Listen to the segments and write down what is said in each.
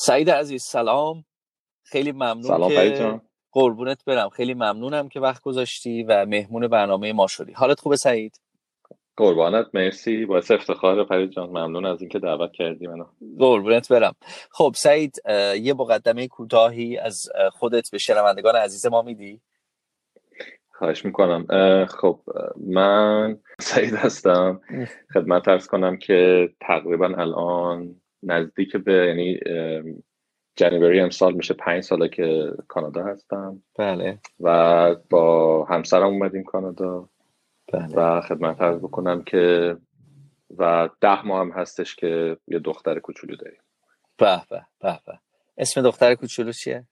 سعید عزیز سلام. خیلی ممنون سلام که قربونت برم. خیلی ممنونم که وقت گذاشتی و مهمون برنامه ما شدی. حالت خوبه سعید؟ قربانت مرسی. باعث افتخار فرید جان. ممنون از اینکه دعوت کردی منو. قربونت برم. خب سعید یه مقدمه کوتاهی از خودت به شنوندگان عزیز ما میدی؟ خواهش می‌کنم. خب من سعید هستم. خدمت ارز کنم که تقریبا الان نزدیک به یعنی جنوری امسال میشه پنج ساله که کانادا هستم. بله. و با همسرم اومدیم کانادا. بله. و خدمت عرض بکنم که و ده ماه هم هستش که یه دختر کوچولو داریم. به به به به. اسم دختر کوچولو چیه؟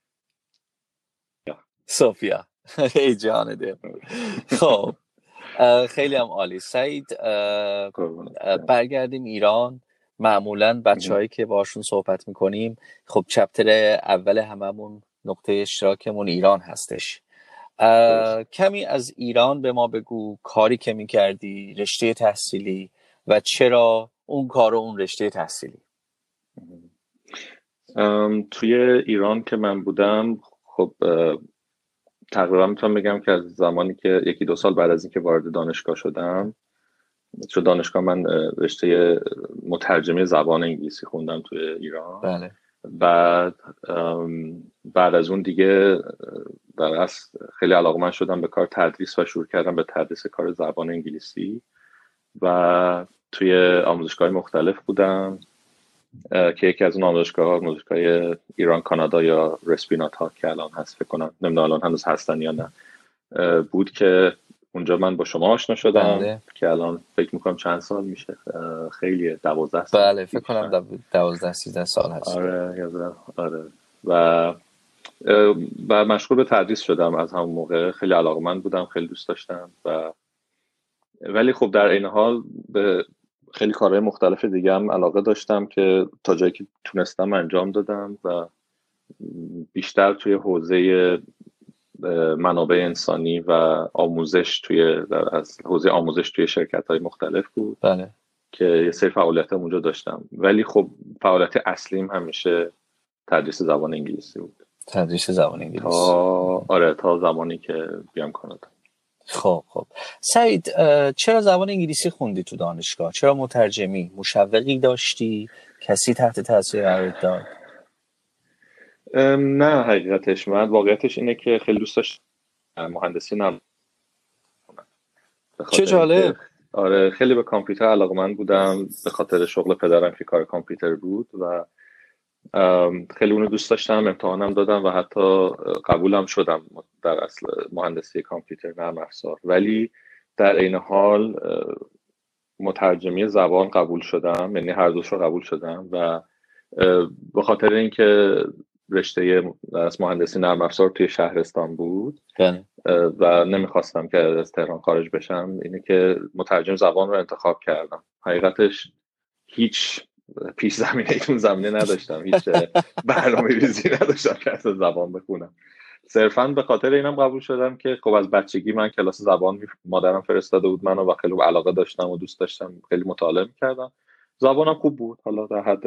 سوفیا. ای جان دل. خب. خیلی هم عالی. سعید برگردیم ایران. معمولا بچههایی که باشون صحبت می‌کنیم خب چپتر اول هممون نقطه اشتراکمون ایران هستش. کمی از ایران به ما بگو کاری که می‌کردی رشته تحصیلی و چرا اون کار و اون رشته تحصیلی؟ توی ایران که من بودم خب تقریبا می‌تونم بگم که از زمانی که یکی دو سال بعد از اینکه وارد دانشگاه شدم چون دانشگاه من رشته مترجمه زبان انگلیسی خوندم توی ایران بله. بعد بعد از اون دیگه در اصل خیلی علاقه من شدم به کار تدریس و شروع کردم به تدریس کار زبان انگلیسی و توی آموزشگاه مختلف بودم که یکی از اون آموزشگاه آموزشگاه ایران کانادا یا رسپینات ها که الان هست فکر کنم نمی‌دونم الان هنوز هستن یا نه بود که اونجا من با شما آشنا شدم بله. که الان فکر می‌کنم چند سال میشه. خیلی دوازده سال بله فکر کنم دوازده سیزده سال هست. آره آره. و و مشغول به تدریس شدم از همون موقع. خیلی علاقه من بودم خیلی دوست داشتم و ولی خب در این حال به خیلی کارهای مختلف دیگه هم علاقه داشتم که تا جایی که تونستم انجام دادم و بیشتر توی حوزه منابع انسانی و آموزش توی از حوزه آموزش توی شرکت های مختلف بود. بله. که یه سری فعالیت اونجا داشتم. ولی خب فعالیت اصلیم همیشه تدریس زبان انگلیسی بود. تدریس زبان انگلیسی. تا آره تا زمانی که بیام کانادا. خب خب. سعید چرا زبان انگلیسی خوندی تو دانشگاه؟ چرا مترجمی؟ مشوقی داشتی؟ کسی تحت تاثیر قرار داد؟ نه حقیقتش. من واقعیتش اینه که خیلی دوست داشت مهندسی نم چه جالب. آره خیلی به کامپیوتر علاقه من بودم. به خاطر شغل پدرم که کار کامپیوتر بود و خیلی اونو دوست داشتم امتحانم دادم و حتی قبولم شدم در اصل مهندسی کامپیوتر نرم افزار. ولی در این حال مترجمی زبان قبول شدم یعنی هر دوش رو قبول شدم و به خاطر اینکه رشته از مهندسی نرم افزار توی شهرستان بود. بله. و نمی‌خواستم که از تهران خارج بشم. اینه که مترجم زبان رو انتخاب کردم. حقیقتش هیچ پیش زمینه ایتون زمینه نداشتم. هیچ برنامه ریزی نداشتم که از زبان بخونم. صرفا به خاطر اینم قبول شدم که خب از بچگی من کلاس زبان مادرم فرستاده بود منو و خیلی علاقه داشتم و دوست داشتم خیلی مطالعه می‌کردم. زبانم خوب بود. حالا در حد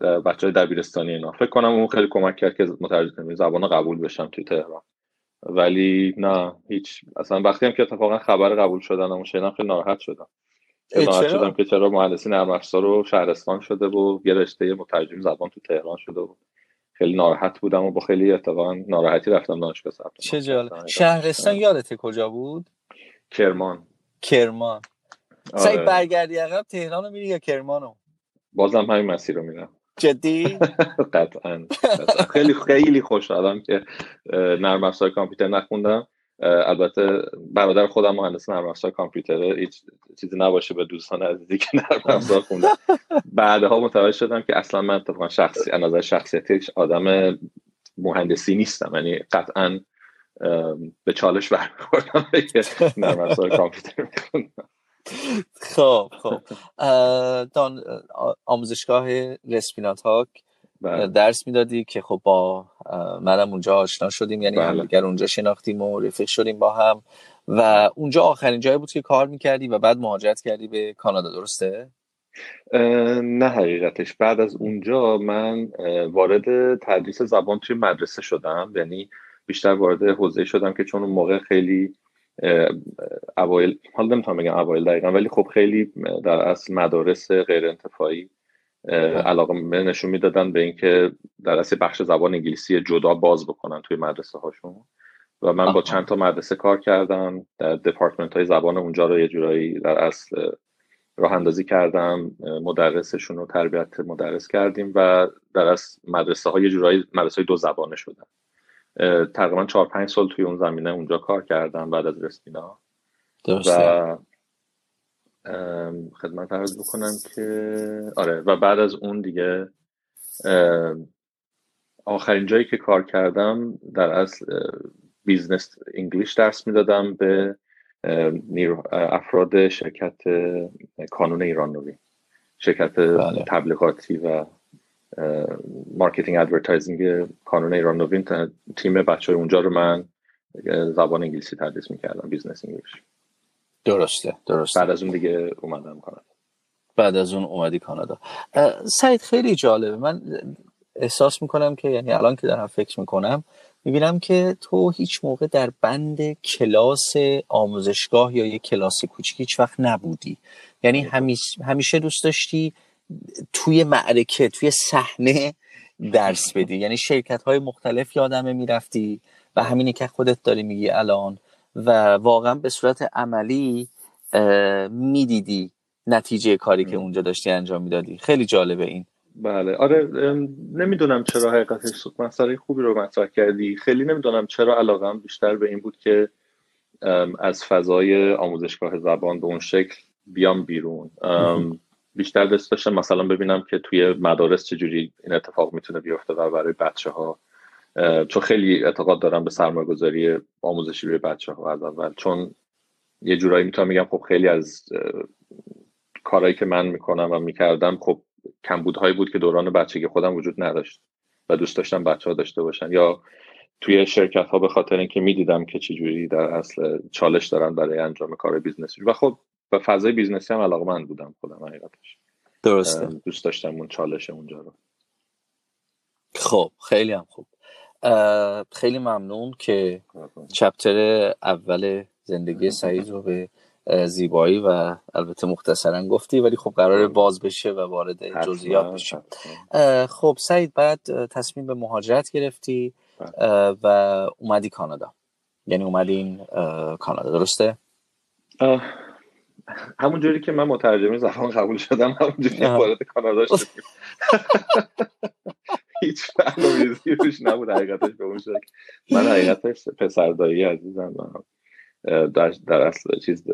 بچه های دبیرستانی اینا. فکر کنم اون خیلی کمک کرد که مترجم زبان قبول بشم توی تهران. ولی نه هیچ. اصلا وقتی هم که اتفاقا خبر قبول شدن و شنیدم خیلی ناراحت شدم. ناراحت شدم که چرا مهندسی نرم افزار رو شهرستان شده و یه رشته مترجم زبان تو تهران شده و خیلی ناراحت بودم و با خیلی اتفاقا ناراحتی رفتم دانشگاه ثبت چه جالب. شهرستان یادته کجا بود؟ کرمان. کرمان. آره. سعید برگردی عقب تهران رو میری یا کرمانو؟ بازم همین مسیر رو میرم. جدی؟ قطعا خیلی خیلی خوشحالم که نرم افزار کامپیوتر نخوندم. البته برادر خودم مهندس نرم افزار کامپیوتره. هیچ چیزی نباشه به دوستان عزیزی که نرم افزار خوندم بعدها متوجه شدم که اصلا من اتفاقا شخصی از نظر شخصیتی آدم مهندسی نیستم. یعنی قطعا به چالش برمیخوردم که نرم افزار کامپیوتر میخوندم. خب خب دان آموزشگاه رسپینات هاک بله. درس می‌دادی که خب با منم اونجا آشنا شدیم یعنی بله. همدیگر اونجا شناختیم و رفیق شدیم با هم و اونجا آخرین جایی بود که کار می‌کردی و بعد مهاجرت کردی به کانادا درسته؟ نه حقیقتش بعد از اونجا من وارد تدریس زبان توی مدرسه شدم یعنی بیشتر وارد حوزه شدم که چون اون موقع خیلی اوایل حالا نمی‌تونم بگم اوایل دقیقا ولی خب خیلی در اصل مدارس غیر انتفاعی علاقه نشون می‌دادن به اینکه در اصل بخش زبان انگلیسی جدا باز بکنن توی مدرسه هاشون. و من با چند تا مدرسه کار کردم در دپارتمنت های زبان اونجا رو یه جورایی در اصل راه اندازی کردم مدرسشون رو تربیت مدرس کردیم و در اصل مدرسه های جورایی مدرسه های دو زبانه شدن. تقریبا چهار پنج سال توی اون زمینه اونجا کار کردم بعد از رسپینا و خدمت عرض بکنم که آره و بعد از اون دیگه آخرین جایی که کار کردم در اصل business English درس می‌دادم به افراد شرکت کانون ایران نوین شرکت بله. تبلیغاتی و marketing advertising کانون ایران نوین تیم بچه های اونجا رو من زبان انگلیسی تدریس می‌کردم business English. درسته درسته. بعد از اون دیگه اومدم کانادا. بعد از اون اومدی کانادا. سعید خیلی جالبه. من احساس می‌کنم که یعنی الان که دارم فکر می‌کنم می‌بینم که تو هیچ موقع در بند کلاس آموزشگاه یا یک کلاس کوچیک هیچ وقت نبودی. یعنی همیشه, همیشه دوست داشتی توی معرکه توی صحنه درس بدی. یعنی شرکت های مختلف یادمه می‌رفتی و همینی که خودت داری میگی الان و واقعا به صورت عملی می‌دیدی نتیجه کاری که اونجا داشتی انجام می‌دادی. خیلی جالبه این. بله. آره نمی‌دونم چرا حقیقتش مسئله خوبی رو مطرح کردی. خیلی نمی‌دونم چرا علاقم بیشتر به این بود که از فضای آموزشگاه زبان به اون شکل بیام بیرون. بیشتر دست داشتم مثلا ببینم که توی مدارس چجوری این اتفاق می‌تونه بیفته و برای بچه ها چون خیلی اعتقاد دارم به سرمایه گذاری آموزشی روی بچه ها از اول. چون یه جورایی می‌تونم میگم خب خیلی از کارهایی که من می‌کنم و می‌کردم خب کمبودهایی بود که دوران بچگی خودم وجود نداشت و دوست داشتم بچه ها داشته باشن. یا توی شرکت ها به خاطر اینکه می‌دیدم که چجوری در اصل چالش دارن برای انجام کار business ی. و خب به فضای business ی هم علاقه مند بودم خودم حقیقتش. درسته. دوست داشتم اون چالش اونجا رو. خب خیلی هم خوب. خیلی ممنون که چپتر اول زندگی سعید رو به زیبایی و البته مختصرا گفتی ولی خب قرار باز بشه و وارد جزئیات بشه خب سعید بعد تصمیم به مهاجرت گرفتی بله. و اومدی کانادا. یعنی اومدین کانادا درسته؟ جوری که من مترجم زبان قبول شدم همون جوری وارد کانادا شدم هیچ برنامه‌ریزی روش نبود حقیقتش به اون شکل. من حقیقتش پسر دایی عزیزم در, در اصل چیز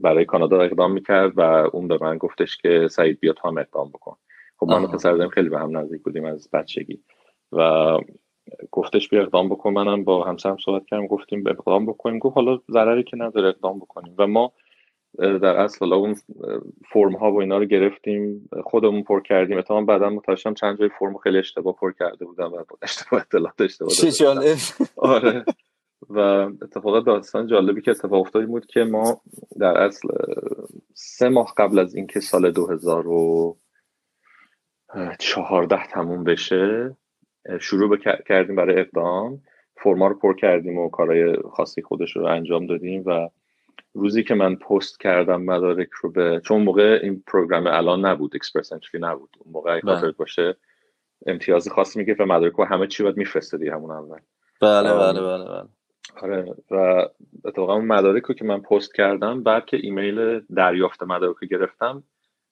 برای کانادا اقدام می‌کرد و اون به من گفتش که سعید بیا تو هم اقدام بکن. خب من پسر داریم خیلی به هم نزدیک بودیم از بچگی. و گفتش بیا اقدام بکن. منم با همسرم صحبت کردم گفتیم اقدام بکنیم. گفت حالا ضرری که نداره اقدام بکنیم. و ما در اصل اون فرم ها و اینا رو گرفتیم. خودمون پر کردیم. اتفاقا بعدا متوجه چند جای فرم خیلی اشتباه پر کرده بودم و اشتباه اطلاعات اشتباه جالب. آره. و اتفاقا داستان جالبی که اتفاق افتاد بود که ما در اصل سه ماه قبل از اینکه سال 2014 تموم بشه شروع کردیم برای اقدام. فرما رو پر کردیم و کارهای خاصی خودش رو انجام دادیم و روزی که من پست کردم مدارک رو به چون موقع این program الان نبود Express Entry نبود. اون موقع خاطر بله. باشه امتیاز خاصی میگه و مدارک و همه چی باید میفرستادی همون اول. بله بله بله بله. آره و اتفاقا اون مدارک رو که من پست کردم بعد که ایمیل دریافت مدارک رو گرفتم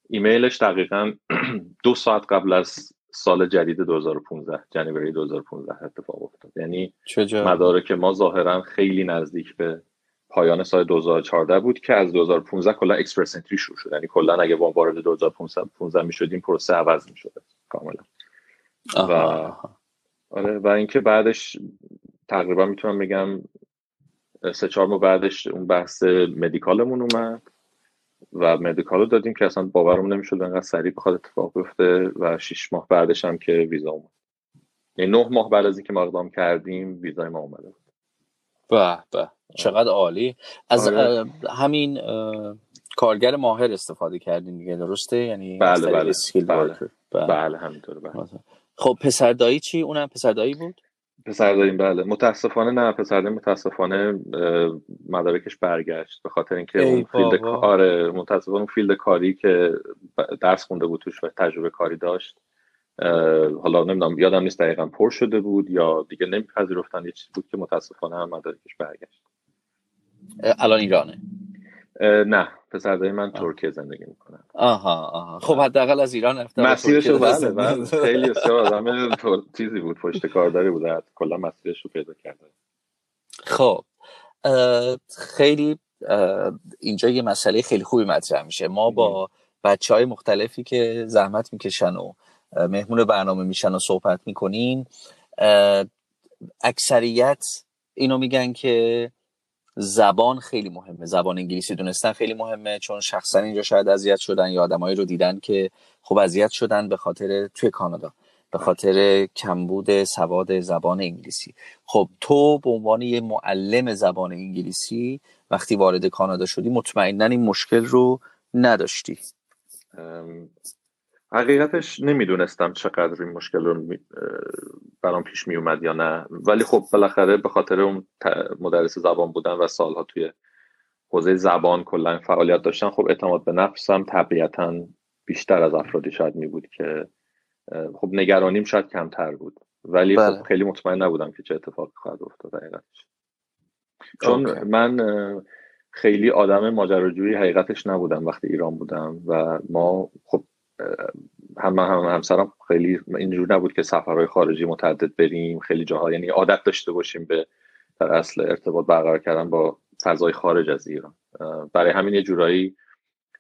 ایمیلش دقیقا دو ساعت قبل از سال جدید 2015 January 2015 اتفاق افتاد. یعنی مدارک ما ظاهرا خیلی نزدیک به پایان سال 2014 بود که از 2015 کلا اکسپرس انتری شروع شد. یعنی کلا اگه ما وارد 2015 می‌شدیم پروسه عوض می‌شد. کاملا. و آره و اینکه بعدش تقریبا می‌تونم بگم سه چهار ماه بعدش اون بحث مدیکالمون اومد و مدیکال رو دادیم که اصلا باورم نمی‌شد انقدر سریع بخواد اتفاق بیفته و شیش ماه بعدش هم که ویزا اومد. یعنی نه ماه بعد از اینکه ما اقدام کردیم ویزای ما اومده بود. به به. چقدر عالی. از آره. همین کارگر ماهر استفاده کردیم دیگه درسته؟ یعنی بله بله. بله. بله. بله همینطوره بله. خب پسر دایی چی؟ اونم پسر دایی بود؟ پسر داییم بله. متاسفانه نه پسر داییم متاسفانه مدارکش برگشت. به خاطر اینکه اون field آره متاسفانه اون field کاری که درس خونده بود توش و تجربه کاری داشت حالا نمی‌دونم یادم نیست دقیقا پر شده بود یا دیگه نمیپذیرفتن یه چیزی بود که متاسفانه هم مدارکش برگشت. الان ایرانه نه پسردای من ترکیه زندگی می‌کنن. آها آها. خب حداقل از ایران رفته مسیرش رو بله بله خیلی آدم چیزی بود پشت کارداری بود کلا مسیرش رو پیدا کرده. خب خیلی اینجا یه مسئله خیلی خوبی مطرح میشه. ما با بچه های مختلفی که زحمت می‌کشن و مهمون برنامه میشن و صحبت می‌کنین اکثریت اینو میگن که زبان خیلی مهمه. زبان انگلیسی دونستن خیلی مهمه چون شخصا اینجا شاید اذیت شدن یا آدمایی رو دیدن که خب اذیت شدن به خاطر توی کانادا به خاطر کمبود سواد زبان انگلیسی. خب تو به عنوان یه معلم زبان انگلیسی وقتی وارد کانادا شدی مطمئنا این مشکل رو نداشتی. حقیقتش نمی‌دونستم چقدر این مشکل رو برام پیش می اومد یا نه. ولی خب بالاخره به خاطر اون مدرس زبان بودن و سالها توی حوزه زبان کلا فعالیت داشتن خب اعتماد به نفسم طبیعتا بیشتر از افرادی شاید می بود که خب نگرانیم شاید کمتر بود. ولی خب بله. خیلی مطمئن نبودم که چه اتفاقی خواهد افتاد حقیقتش. چون من خیلی آدم ماجراجویی حقیقتش نبودم وقتی ایران بودم و ما خب هم هم همسرم خیلی اینجور نبود که سفرهای خارجی متعدد بریم خیلی جاها یعنی عادت داشته باشیم به در اصل ارتباط برقرار کردن با فضای خارج از ایران. برای همین یه جورایی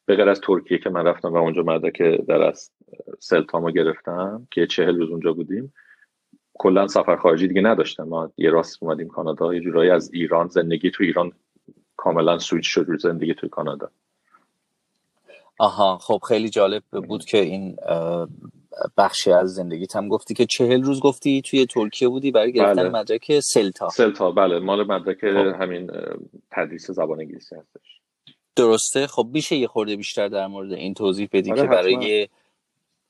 به از ترکیه که من رفتم و اونجا که در از سلتامو گرفتم که چهل روز اونجا بودیم کلا سفر خارجی دیگه نداشتم. ما یه راست اومدیم کانادا یه جورایی از ایران زندگی تو ایران کاملا سویچ شد زندگی تو کانادا. آها خب خیلی جالب بود که این بخشی از زندگیت هم گفتی که چهل روز گفتی توی ترکیه بودی برای گرفتن بله. مدرک سلتا. سلتا بله مال مدرک خب. همین تدریس زبان انگلیسی هستش. درسته. خب میشه یه خورده بیشتر در مورد این توضیح بدی آره که برای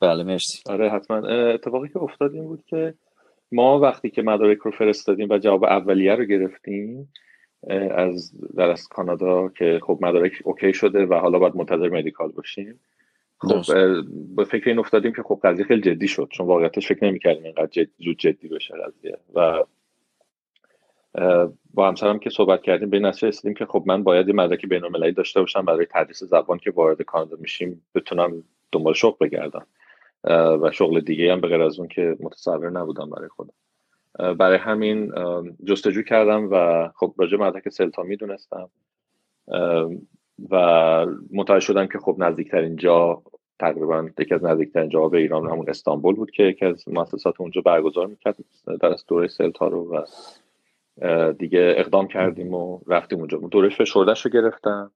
بله مرسی. آره حتما. اتفاقی که افتاد این بود که ما وقتی که مدارک رو فرستادیم و جواب اولیه رو گرفتیم از در از کانادا که خب مدارک اوکی شده و حالا باید منتظر مدیکال باشیم. خب به فکر این افتادیم که خب قضیه خیلی جدی شد چون واقعیتش فکر نمی‌کردیم اینقدر جد، زود جدی بشه قضیه. و با همسرم که صحبت کردیم به این نتیجه رسیدیم که خب من باید یه مدرک بین‌المللی داشته باشم برای تدریس زبان که وارد کانادا میشیم بتونم دنبال شغل بگردم. و شغل دیگه هم به غیر از اون که متصور نبودم برای خودم. برای همین جستجو کردم و خب راجع مدرک سلتا می‌دونستم. و متوجه شدم که خب نزدیکترین جا تقریبا یکی از نزدیکترین جاها به ایران همون استانبول بود که یکی از مؤسسات اونجا برگزار می‌کرد در از دوره سلتا رو و دیگه اقدام کردیم و رفتیم اونجا. دوره فشردش رو گرفتم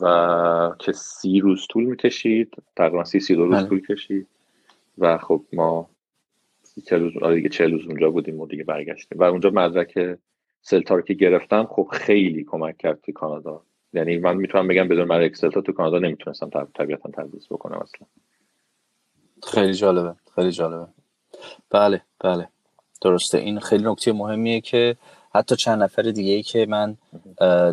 و که سی روز طول می‌کشید تقریبا سی سی دو روز بله. طول کشید. و خب ما چه روز آره دیگه چه روز اونجا بودیم و دیگه برگشتیم. و اونجا مدرک سلتا که گرفتم خب خیلی کمک کرد توی کانادا. یعنی من می‌تونم بگم بدون مدرک سلتا تو کانادا نمی‌تونستم طبیعتا تدریس بکنم اصلا. خیلی جالبه خیلی جالبه. بله بله. درسته. این خیلی نکته مهمیه که حتی چند نفر دیگه ای که من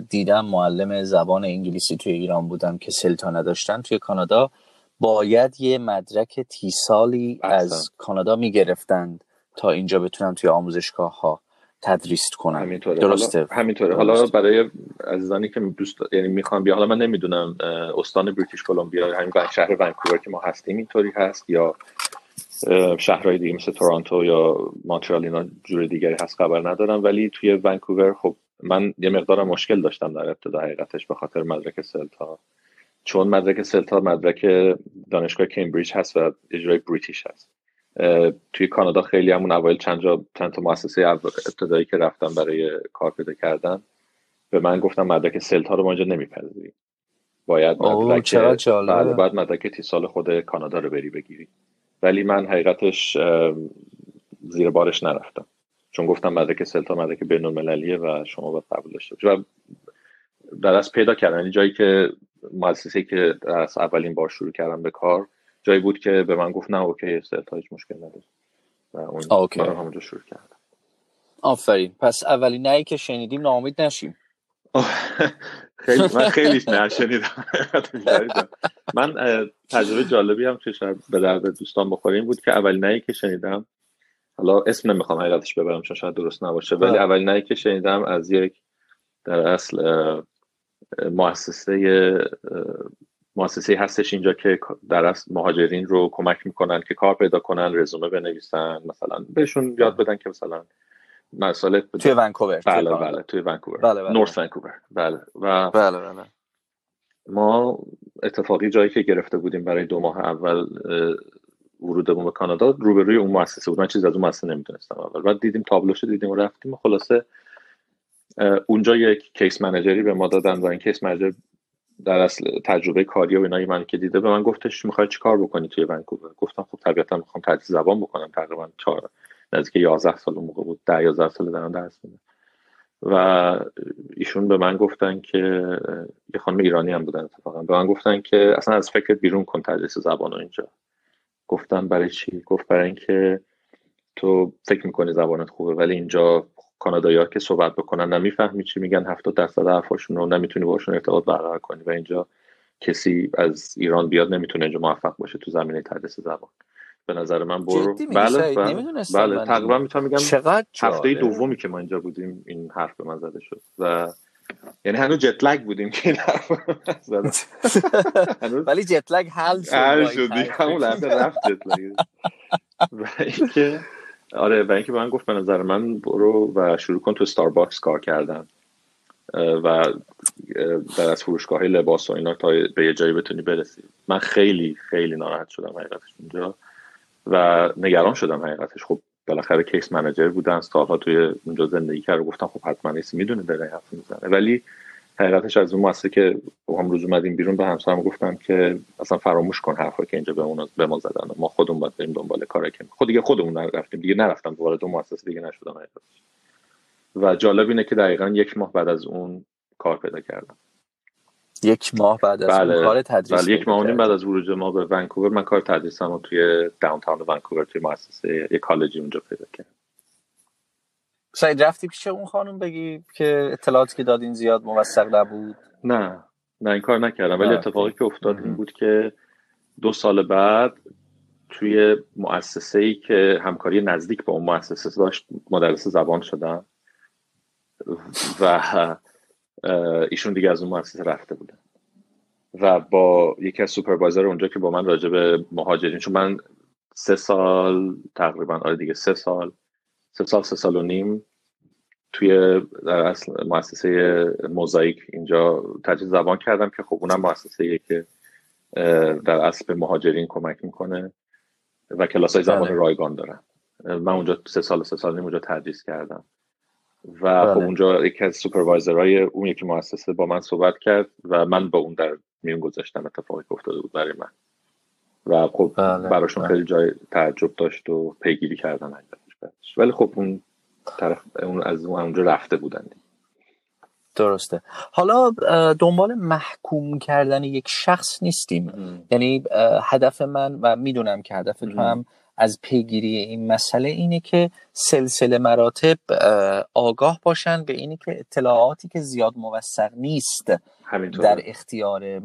دیدم معلم زبان انگلیسی توی ایران بودم که سلتا نداشتن توی کانادا باید یه مدرک تی سالی از کانادا می‌گرفتند تا اینجا بتونن توی آموزشگاه ها تدریس کنن. همینطوره. درسته. حالا همینطوره. حالا برای عزیزانی که دوست یعنی می‌خوان بیا. حالا من نمی‌دونم استان بریتیش کلمبیا همین شهر ونکوور که ما هستیم اینطوری هست یا شهرهای دیگه مثل تورانتو یا مونترال اینا جور دیگری هست خبر ندارم. ولی توی ونکوور خب من یه مقدار مشکل داشتم در ابتدا حقیقتش به خاطر مدرک سلتا. چون مدرک سلتا مدرک دانشگاه کمبریج هست و اجرای بریتیش هست. توی کانادا خیلی همون اوایل چند جا چند تا مؤسسه ابتدایی که رفتم برای کار پیدا کردن به من گفتن مدرک CELTA رو ما اینجا نمیپذیریم. باید مدرک بله باید مدرک TESL خود کانادا رو بری بگیری. ولی من حقیقتش زیر بارش نرفتم. چون گفتم مدرک CELTA مدرک بین المللیه و شما باید قبول داشته و در از پیدا کردن. یعنی جایی که مؤسسه که از اولین بار شروع کردم به کار جایی بود که به من گفت نه okay CELTA هیچ مشکل نداره. و اون okay. همونجا شروع کردم. آفرین. پس اولین نهی که شنیدیم ناامید نشیم. خیلی من خیلی نشنیدم. من تجربه جالبی هم که شاید به درد دوستان بخوره این بود که اولین نهی که شنیدم حالا اسم نمی‌خوام حقیقتش ببرم چون شاید درست نباشه ولی اولین نهی که شنیدم از یک در اصل مؤسسه مؤسسه هستش اینجا که در اصل مهاجرین رو کمک می‌کنن که کار پیدا کنن رزومه بنویسن مثلا بهشون یاد بدن که مثلا مسئله توی ونکوور بله بله توی ونکوور بله بله. نورث ونکوور بله. و بله بله. ما اتفاقی جایی که گرفته بودیم برای دو ماه اول ورودمون به کانادا روبروی اون مؤسسه بود. من چیز از اون مؤسسه نمی‌دونستم اول. بعد دیدیم تابلوش دیدیم و رفتیم و خلاصه اونجا یک کیس منجری به ما دادن و این کیس منجر در اصل تجربه کاری و اینایی من که دیده به من گفتش می‌خوای چی کار بکنی توی ونکوور؟ گفتم خب طبیعتا می‌خوام تدریس زبان بکنم. تقریبا چهار نزدیک 11 سال اون موقع بود. 10 11 سال دارم درس میدم. و ایشون به من گفتن که یه خانم ایرانی هم بودن اتفاقا. به من گفتن که اصلا از فکر بیرون کن تدریس زبان اینجا. گفتم برای چی؟ گفت برای اینکه تو فکر می‌کنی زبانت خوبه ولی اینجا کانادایی که صحبت بکنن نمی‌فهمی چی میگن 70 درصد حرفاشون رو نمی‌تونی باشون ارتباط برقرار کنی و اینجا کسی از ایران بیاد نمی‌تونه اینجا موفق باشه تو زمینه تدریس زبان. به نظر من برو. بله بله, بله تقریبا می‌تونم میگم هفته دومی که ما اینجا بودیم این حرف به من زده شد و یعنی هنوز jet lag بودیم که این حرف ولی jet lag حل شد حل شد همون لحظه رفت jet lag و اینکه آره و اینکه به من گفت به نظر من برو و شروع کن تو Starbucks کار کردن. و در از فروشگاه لباس و اینا تا به یه جایی بتونی برسی. من خیلی خیلی ناراحت شدم حقیقتش اونجا و نگران شدم حقیقتش. خب بالاخره کیس منجر بودن سالها توی اونجا زندگی کرد و گفتم خب حتما نیست می‌دونه داره حرف می‌زنه. ولی حقیقتش از اون مؤسسه که هم روز اومدیم بیرون به همسرم گفتم که اصلا فراموش کن حرفا که اینجا به اون به ما زدن. ما خودمون باید بریم دنبال کار کنیم خود دیگه خودمون رفتیم دیگه نرفتم. وارد اون مؤسسه دیگه نشدم حقیقتش. و جالب اینه که دقیقا یک ماه بعد از اون کار پیدا کردم. یک ماه بعد از بله. کار تدریس بله یک ماه بعد از ورود ما به ونکوور من کار تدریسم رو توی داونتاون ونکوور توی مؤسسه یک کالجی اونجا پیدا کردم. سعید رفتی پیش اون خانم بگی که اطلاعاتی که دادین زیاد موثق نبود؟ نه نه این کار نکردم. ولی اتفاقی که افتاد این بود که دو سال بعد توی مؤسسه ای که همکاری نزدیک با اون مؤسسه داشت مدرس زبان شدم. و ایشون دیگه از اون مؤسسه رفته بودن. و با یکی از سوپروایزر اونجا که با من راجع به مهاجرین چون من سه سال تقریبا آره دیگه سه سال سه سال سه سال و نیم توی در اصل مؤسسه موزاییک اینجا تجهیز زبان کردم که خب اونم مؤسسه که در اصل به مهاجرین کمک می‌کنه و کلاس های زبان بله. رایگان دارن من اونجا سه سال سه سال نیم اونجا تدریس کردم و خب بله. اونجا یکی از سوپروایزرهای اون یکی مؤسسه با من صحبت کرد و من با اون در میون گذاشتم اتفاقی که افتاده بود برای من و خب بله. براشون بله. خیلی جای تعجب داشت و پیگیری کردن ولی خب اون طرف اون از اونجا رفته بودن. درسته. حالا دنبال محکوم کردن یک شخص نیستیم. یعنی هدف من و می‌دونم که هدف تو هم از پیگیری این مسئله اینه که سلسله مراتب آگاه باشن به اینی که اطلاعاتی که زیاد موثق نیست در اختیار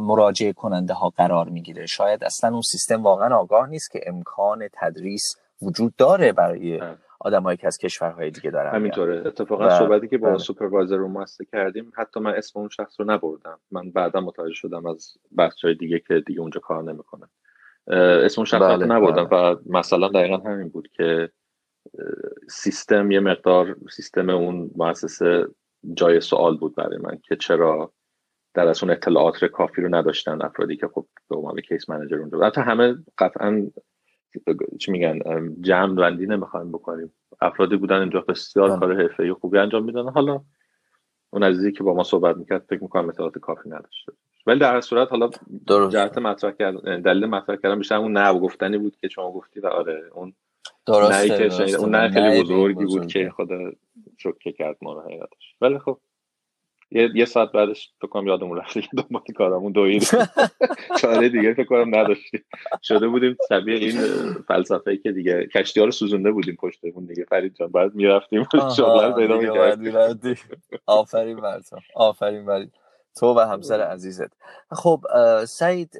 مراجعه کننده ها قرار می‌گیره. شاید اصلا اون سیستم واقعا آگاه نیست که امکان تدریس وجود داره برای آدمایی که از کشورهای دیگه دارن همینطوره. اتفاقا صحبتی که با بله. سوپروایزر رو ماسته کردیم حتی من اسم اون شخص رو نبردم. من بعدا متوجه شدم از بخشای دیگه که دیگه اونجا کار نمی‌کنه. اسم اون شخص رو بله، نبردم بله. و مثلا دقیقا همین بود که سیستم یه مقدار سیستم اون مؤسسه جای سوال بود برای من که چرا در از اون اطلاعات کافی رو نداشتن افرادی که خب به عنوان کیس منیجر اونجا حتی همه قطعا چی میگن جمع بندی نمی‌خوایم بکنیم. افرادی بودن اینجا بسیار بله. کار حرفه خوبی انجام میدن. حالا اون عزیزی که با ما صحبت می‌کرد فکر می‌کنم اطلاعات کافی نداشته ولی در صورت حالا جهت مطرح کردن دلیل مطرح کردن بیشتر اون نه گفتنی بود که شما گفتی و آره اون درسته, اون نه خیلی بزرگی بود که خدا شوکه کرد ما رو حقیقتش ولی خب یه, یه ساعت بعدش فکر کنم یادمون رفت که دنبال کارمون دوید. چاره دیگه فکر کنم نداشتیم. شده بودیم شبیه این فلسفه که دیگه کشتی ها رو سوزونده بودیم پشتمون دیگه. فرید جان بعد می‌رفتیم شغل پیدا می‌کردیم. آفرین بر تو. آفرین بر تو و همسر عزیزت. خب سعید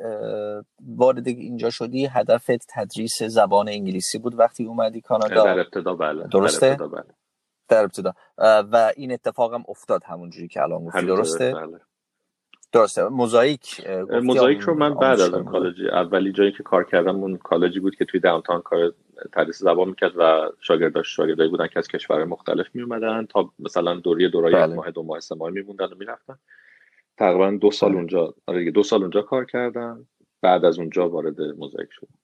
وارد اینجا شدی. هدفت تدریس زبان انگلیسی بود وقتی اومدی کانادا. در ابتدا بله. درسته؟ در ابتدا بله. در ابتدا. و این اتفاق هم افتاد همونجوری که الان گفتی. درسته؟ بله. درسته. موزاییک موزاییک رو من بعد از اون کالج اولی جایی که کار کردم اون کالجی بود که توی داونتاون کار تدریس زبان می‌کرد و شاگرداش شاگردایی بودن که از کشور مختلف میومدن تا مثلا دوری دورای بله. ماه دو ماه سه ماه میموندن و می‌رفتن. تقریبا دو سال بله. اونجا آره دو سال اونجا کار کردم. بعد از اونجا وارد موزاییک شدم.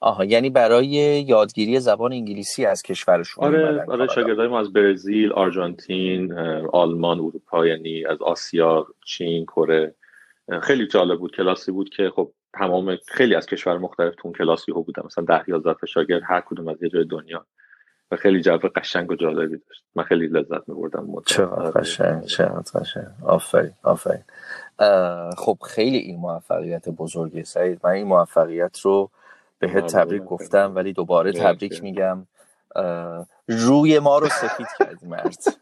آها یعنی برای یادگیری زبان انگلیسی از کشورشون آره آره شاگردای ما از برزیل، آرژانتین، آلمان، اروپا یعنی از آسیا، چین، کره. خیلی جالب بود کلاسی بود که خب تمام خیلی از کشور مختلف تو اون کلاسی ها بودن. مثلا ده 11 تا شاگرد هر کدوم از یه جای دنیا. و خیلی جو قشنگ و جالبی داشت. من خیلی لذت می‌بردم چقدر آره. قشنگ چقدر قشنگ. آفرین آفرین. خب خیلی این موفقیت بزرگی سعید من این موفقیت رو بهت تبریک گفتم ولی دوباره تبریک میگم. روی ما رو سفید کردی مرد.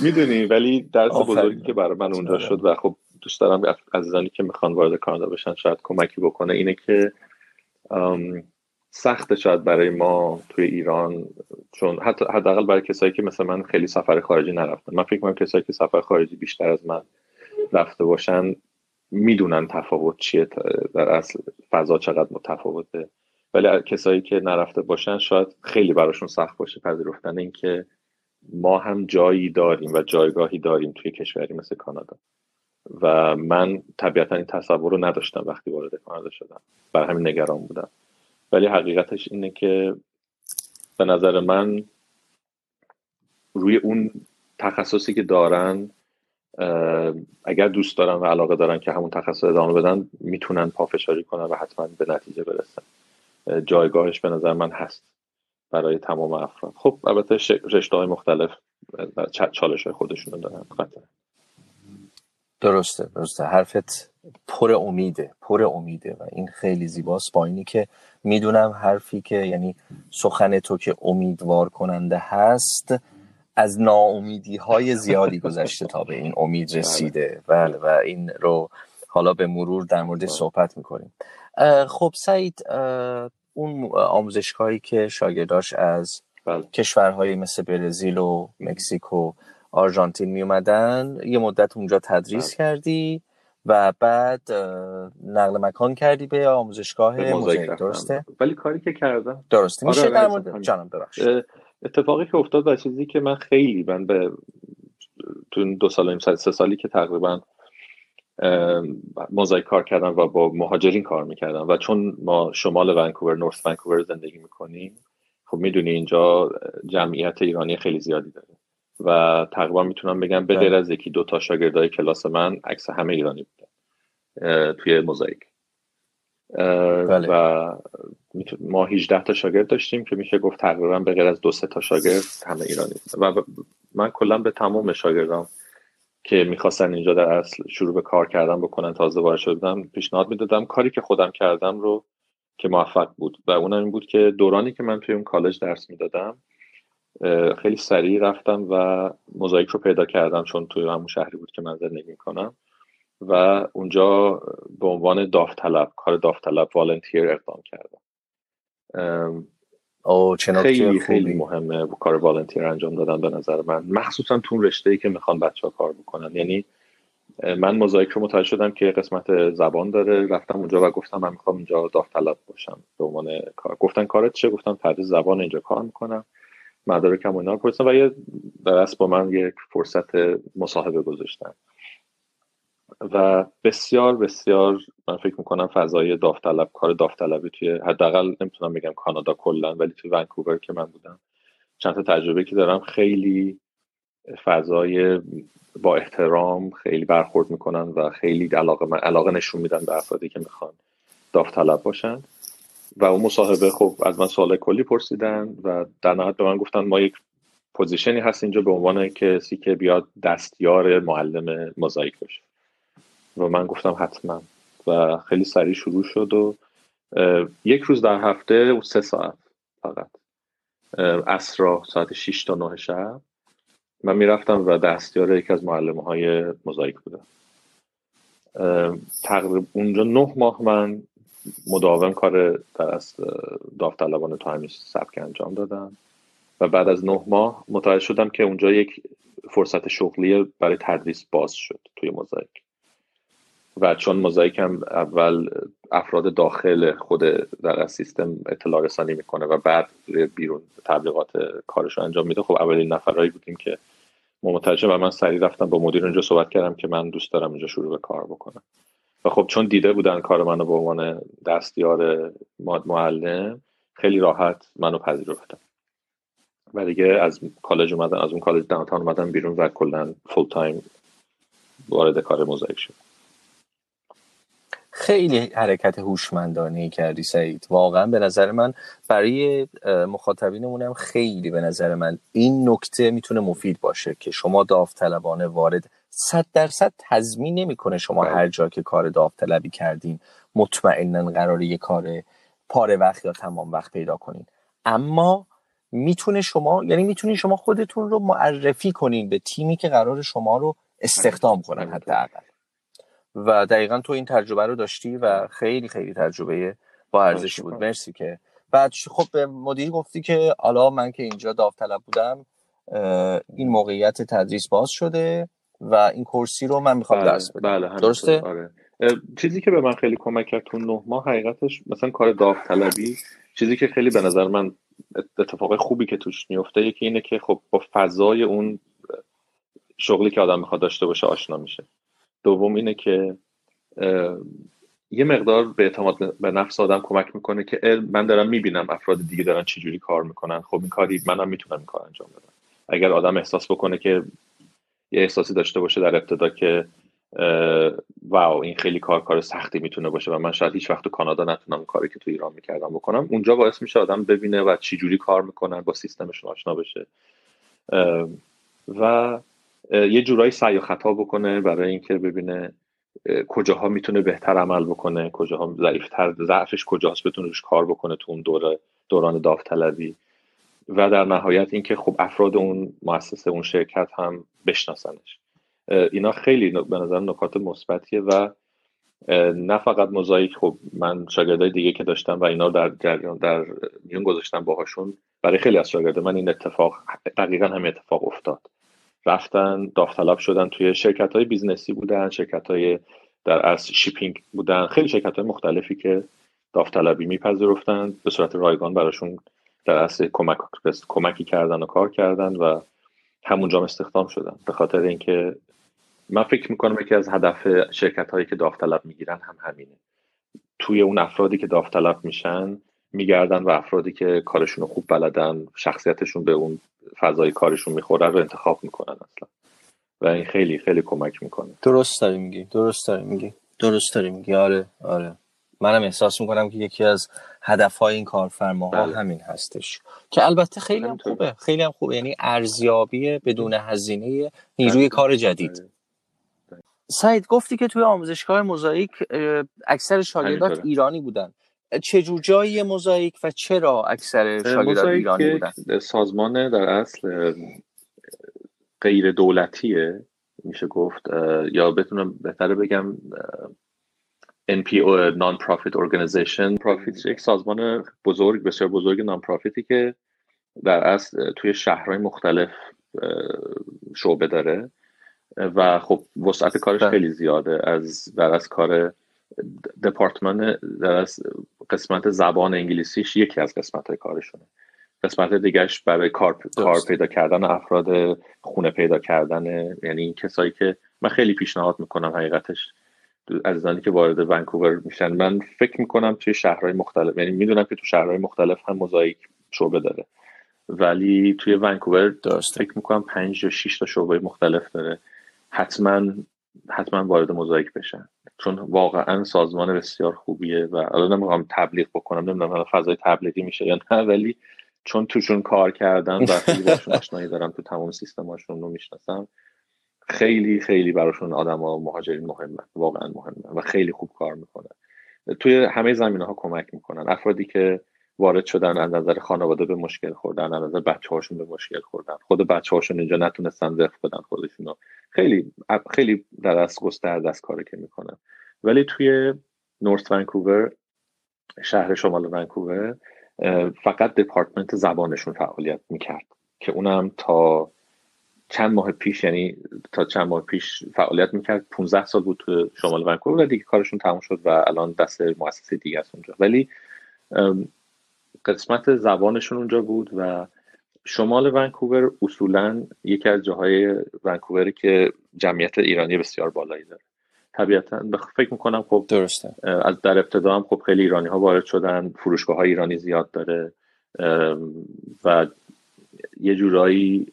می‌دونی ولی درس بزرگی که برای من اونجا شد و خب دوست دارم عزیزانی که می‌خوان وارد کانادا بشن شاید کمکی بکنه اینه که سخت شاید برای ما توی ایران چون حتی حداقل برای کسایی که مثل من خیلی سفر خارجی نرفتن. من فکر کنم کسایی که سفر خارجی بیشتر از من رفته باشن می‌دونن تفاوت چیه در اصل فضا چقدر متفاوته. ولی کسایی که نرفته باشن شاید خیلی براشون سخت باشه پذیرفتن اینکه ما هم جایی داریم و جایگاهی داریم توی کشوری مثل کانادا. و من طبیعتا این تصور رو نداشتم وقتی وارد کانادا شدم. بر همین نگران بودم. ولی حقیقتش اینه که به نظر من روی اون تخصصی که دارن اگر دوست دارن و علاقه دارن که همون تخصص ادامه بدن می‌تونن پافشاری کنن و حتما به نتیجه برسن. جایگاهش به نظر من هست برای تمام افراد. خب البته رشته های مختلف چالش های خودشون دارن. درسته درسته. حرفت پر امیده پر امیده و این خیلی زیباست. با اینی که می‌دونم حرفی که یعنی سخن تو که امیدوار کننده هست از ناامیدی های زیادی گذشته تا به این امید بله. رسیده. بله و این رو حالا به مرور در مورد بله. صحبت می‌کنیم. خب سعید اون آموزشگاهی که شاگرداش از بله. کشورهای مثل برزیل و مکزیک و آرژانتین می اومدن یه مدت اونجا تدریس کردی و بعد نقل مکان کردی به آموزشگاه موزاییک درسته؟ ولی کاری که کردم. درسته. میشه آره، در مورد جانم ببخشید. اتفاقی که افتاد و چیزی که من خیلی من به تو دو سال و سه سالی که تقریبا موزاییک کار کردم و با مهاجرین کار می‌کردم و چون ما شمال ونکوور نورث ونکوور زندگی می‌کنیم خب می‌دونی اینجا جمعیت ایرانی خیلی زیادی داره و تقریبا می‌تونم بگم به غیر بله. از یکی دو تا شاگردای کلاس من عکس همه ایرانی بودن توی موزاییک بله. و ما 18 تا شاگرد داشتیم که میشه گفت تقریبا به غیر از دو سه تا شاگرد همه ایرانی. و من کلا به تمام شاگردام که می‌خواستن اینجا در اصل شروع به کار کردن بکنن تازه وارد شدم پیشنهاد می‌دادم. کاری که خودم کردم رو که موفق بود. و اونم این بود که دورانی که من توی اون کالج درس می‌دادم خیلی سریع رفتم و موزاییک رو پیدا کردم چون توی همون شهری بود که من زندگی می‌کنم. و اونجا به عنوان داوطلب کار داوطلب والنتیر اقدام کردم. او خیلی خیلی مهمه کار والنتیر انجام دادن به نظر من. مخصوصا تو رشته ای که می‌خوان بچه ها کار بکنن. یعنی من موزاییک رو متوجه شدم که قسمت زبان داره. رفتم اونجا و گفتم من می‌خوام اینجا داوطلب باشم به عنوان کار. گفتن کارت چه گفتم تدریس زبان اینجا کار می‌کنم. مدارکم اینا رو و یه در با من یک فرصت مصاحبه گذاشتن. و بسیار بسیار من فکر می‌کنم فضای داوطلب کار داوطلبی توی حداقل نمی‌تونم بگم کانادا کلا ولی توی ونکوور که من بودم چند تا تجربه که دارم خیلی فضای با احترام خیلی برخورد می‌کنن و خیلی علاقه من علاقه نشون میدن به افرادی که می‌خوان داوطلب باشن. و اون مصاحبه خب از من سوال کلی پرسیدن و در نهایت به من گفتن ما یک پوزیشنی هست اینجا به عنوان کسی که بیاد دستیار معلم موزاییک باشه. و من گفتم حتما. و خیلی سریع شروع شد و یک روز در هفته سه ساعت فقط. اسرا ساعت 6 تا 9 شب. من می‌رفتم و دستیار یکی از معلمه های موزاییک بودم تقریبا اونجا نه ماه من مداوم کار در داوطلبانه تو همین سبک انجام دادم. و بعد از نه ماه متوجه شدم که اونجا یک فرصت شغلی برای تدریس باز شد توی موزاییک و چون موزاییک هم اول افراد داخل خود در سیستم اطلاع رسانی می‌کنه و بعد بیرون تبلیغات کارش رو انجام میده خب اولین نفرهایی بودیم که متوجه و من سریع رفتم با مدیر اونجا صحبت کردم که من دوست دارم اینجا شروع به کار بکنم. و خب چون دیده بودن کار منو به عنوان دستیار معلم خیلی راحت منو پذیرفتن. و دیگه از کالج اومدم از اون کالج downtown اومدم بیرون و کلا full time وارد کار MOSAIC شد خیلی حرکت هوشمندانه کردی سعید. واقعا به نظر من برای مخاطبینمونم خیلی به نظر من این نکته می‌تونه مفید باشه که شما داوطلبانه وارد صد درصد تضمین نمی‌کنه شما بله. هر جا که کار داوطلبی کردین مطمئنا قراره یه کار پاره وقت یا تمام وقت پیدا کنین. اما می‌تونه شما یعنی می‌تونین شما خودتون رو معرفی کنین به تیمی که قرار شما رو استخدام کنن حداقل. و دقیقا تو این تجربه رو داشتی و خیلی خیلی تجربه با ارزشی بود. مرسی که. بعد خب به مدیر گفتی که حالا من که اینجا داوطلب بودم این موقعیت تدریس باز شده و این کورسی رو من می‌خوام بله، درس بدم. بله درسته؟ آره. چیزی که به من خیلی کمک کرد تو نه ماه حقیقتش مثلا کار داوطلبی چیزی که خیلی به نظر من اتفاق خوبی که توش میفته یکی اینه که خب با فضای اون شغلی که آدم می‌خواد داشته باشه آشنا میشه. دوم اینه که یه مقدار به اعتماد به نفس آدم کمک می‌کنه که من دارم می‌بینم افراد دیگه دارن چجوری کار می‌کنن. خب این کاری منم می‌تونم این کار انجام بدم. اگر آدم احساس بکنه که یه احساسی داشته باشه در ابتدا که واو این خیلی کار کار سختی می‌تونه باشه و من شاید هیچ وقت تو کانادا نتونم کاری که تو ایران می‌کردم بکنم اونجا باعث میشه آدم ببینه و چی جوری کار می‌کنن با سیستمشون آشنا بشه. و یه جورایی سعی و خطا بکنه برای اینکه ببینه کجاها می‌تونه بهتر عمل بکنه کجاها ضعیفتر ضعفش کجاست بتونه روش کار بکنه تو اون دوره دوران داوطلبی. و در نهایت اینکه خب افراد اون مؤسسه اون شرکت هم بشناسنش. اینا خیلی به نظر نکات مثبتیه و نه فقط MOSAIC خب من شاگردای دیگه که داشتم و اینا در جریان در میون گذاشتم باهاشون برای خیلی از شاگردای من این اتفاق دقیقا همین اتفاق افتاد. رفتن داوطلب شدن توی شرکت های business ی بودن شرکت های در اصل shipping بودن. خیلی شرکت های مختلفی که داوطلبی میپذیرفتن به صورت رایگان براشون در اصل کمک کمکی کردن و کار کردن و همونجا استخدام شدن. به خاطر اینکه من فکر می‌کنم یکی از هدف شرکت هایی که داوطلب می‌گیرن هم همینه. توی اون افرادی که داوطلب میشن میگردن و افرادی که کارشون رو خوب بلدن شخصیتشون به اون فضای کارشون می‌خوره رو انتخاب می‌کنن اصلا. و این خیلی خیلی کمک می‌کنه. درست داری میگی درست داری میگی درست داری میگی. آره آره. منم احساس می‌کنم که یکی از هدف های این کارفرماها بله. همین هستش. که البته خیلی هم خوبه خیلی هم خوبه. یعنی ارزیابی بدون هزینه نیروی کار جدید. سعید گفتی که توی آموزشگاه موزاییک اکثر شاگردات ایرانی بودن. چه جایی موزاییک و چرا اکثر شاگردات ایرانی بودن؟ سازمان در اصل غیر دولتیه میشه گفت یا بتونم بهتره بگم NPO Non-Profit Organization. Profit یک سازمان بزرگ بسیار بزرگ نان پروفیتی که در اصل توی شهرهای مختلف شعبه داره. و خب وسعت کارش بله. خیلی زیاده از در از کار دپارتمان در از قسمت زبان انگلیسیش یکی از قسمت های کارشونه. قسمت دیگهش برای کار, کار پیدا کردن افراد خونه پیدا کردن یعنی این کسایی که من خیلی پیشنهاد می‌کنم حقیقتش. عزیزانی که وارد ونکوور میشن من فکر می‌کنم توی شهرهای مختلف یعنی می‌دونم که تو شهرهای مختلف هم موزاییک شعبه داره. ولی توی ونکوور درست. فکر می‌کنم پنج یا شش تا شعبه مختلف داره. حتما حتما وارد موزاییک بشن. چون واقعا سازمان بسیار خوبیه و الان نمی‌خوام تبلیغ بکنم نمی‌دونم فضای تبلیغی میشه یا نه ولی چون توشون کار کردن و خیلی باشون آشنایی دارم تو تمام سیستماشون رو می‌شناسم خیلی خیلی براشون آدم ها مهاجرین مهمن واقعا مهمن و خیلی خوب کار می‌کنن. توی همه زمینه ها کمک می‌کنن. افرادی که وارد شدن از نظر خانواده به مشکل خوردن از نظر بچه هاشون به مشکل خوردن. خود بچه هاشون اینجا نتونستن وقف بدن خودشون خیلی خیلی در از گسترده از کاری که می‌کنن. ولی توی نورت ونکوور شهر شمال ونکوور فقط دپارتمنت زبانشون فعالیت می‌کرد که اونم تا چند ماه پیش یعنی تا چند ماه پیش فعالیت می‌کرد. 15 سال بود تو شمال ونکوور و دیگه کارشون تموم شد و الان دست مؤسسه دیگه است اونجا. ولی قسمت زبانشون اونجا بود و شمال ونکوور اصولا یکی از جاهای ونکووری که جمعیت ایرانی بسیار بالایی داره. طبیعتا فکر می‌کنم خب درسته. از در ابتدا هم خب خیلی ایرانی ها وارد شدن فروشگاه های ایرانی زیاد داره و یه جورایی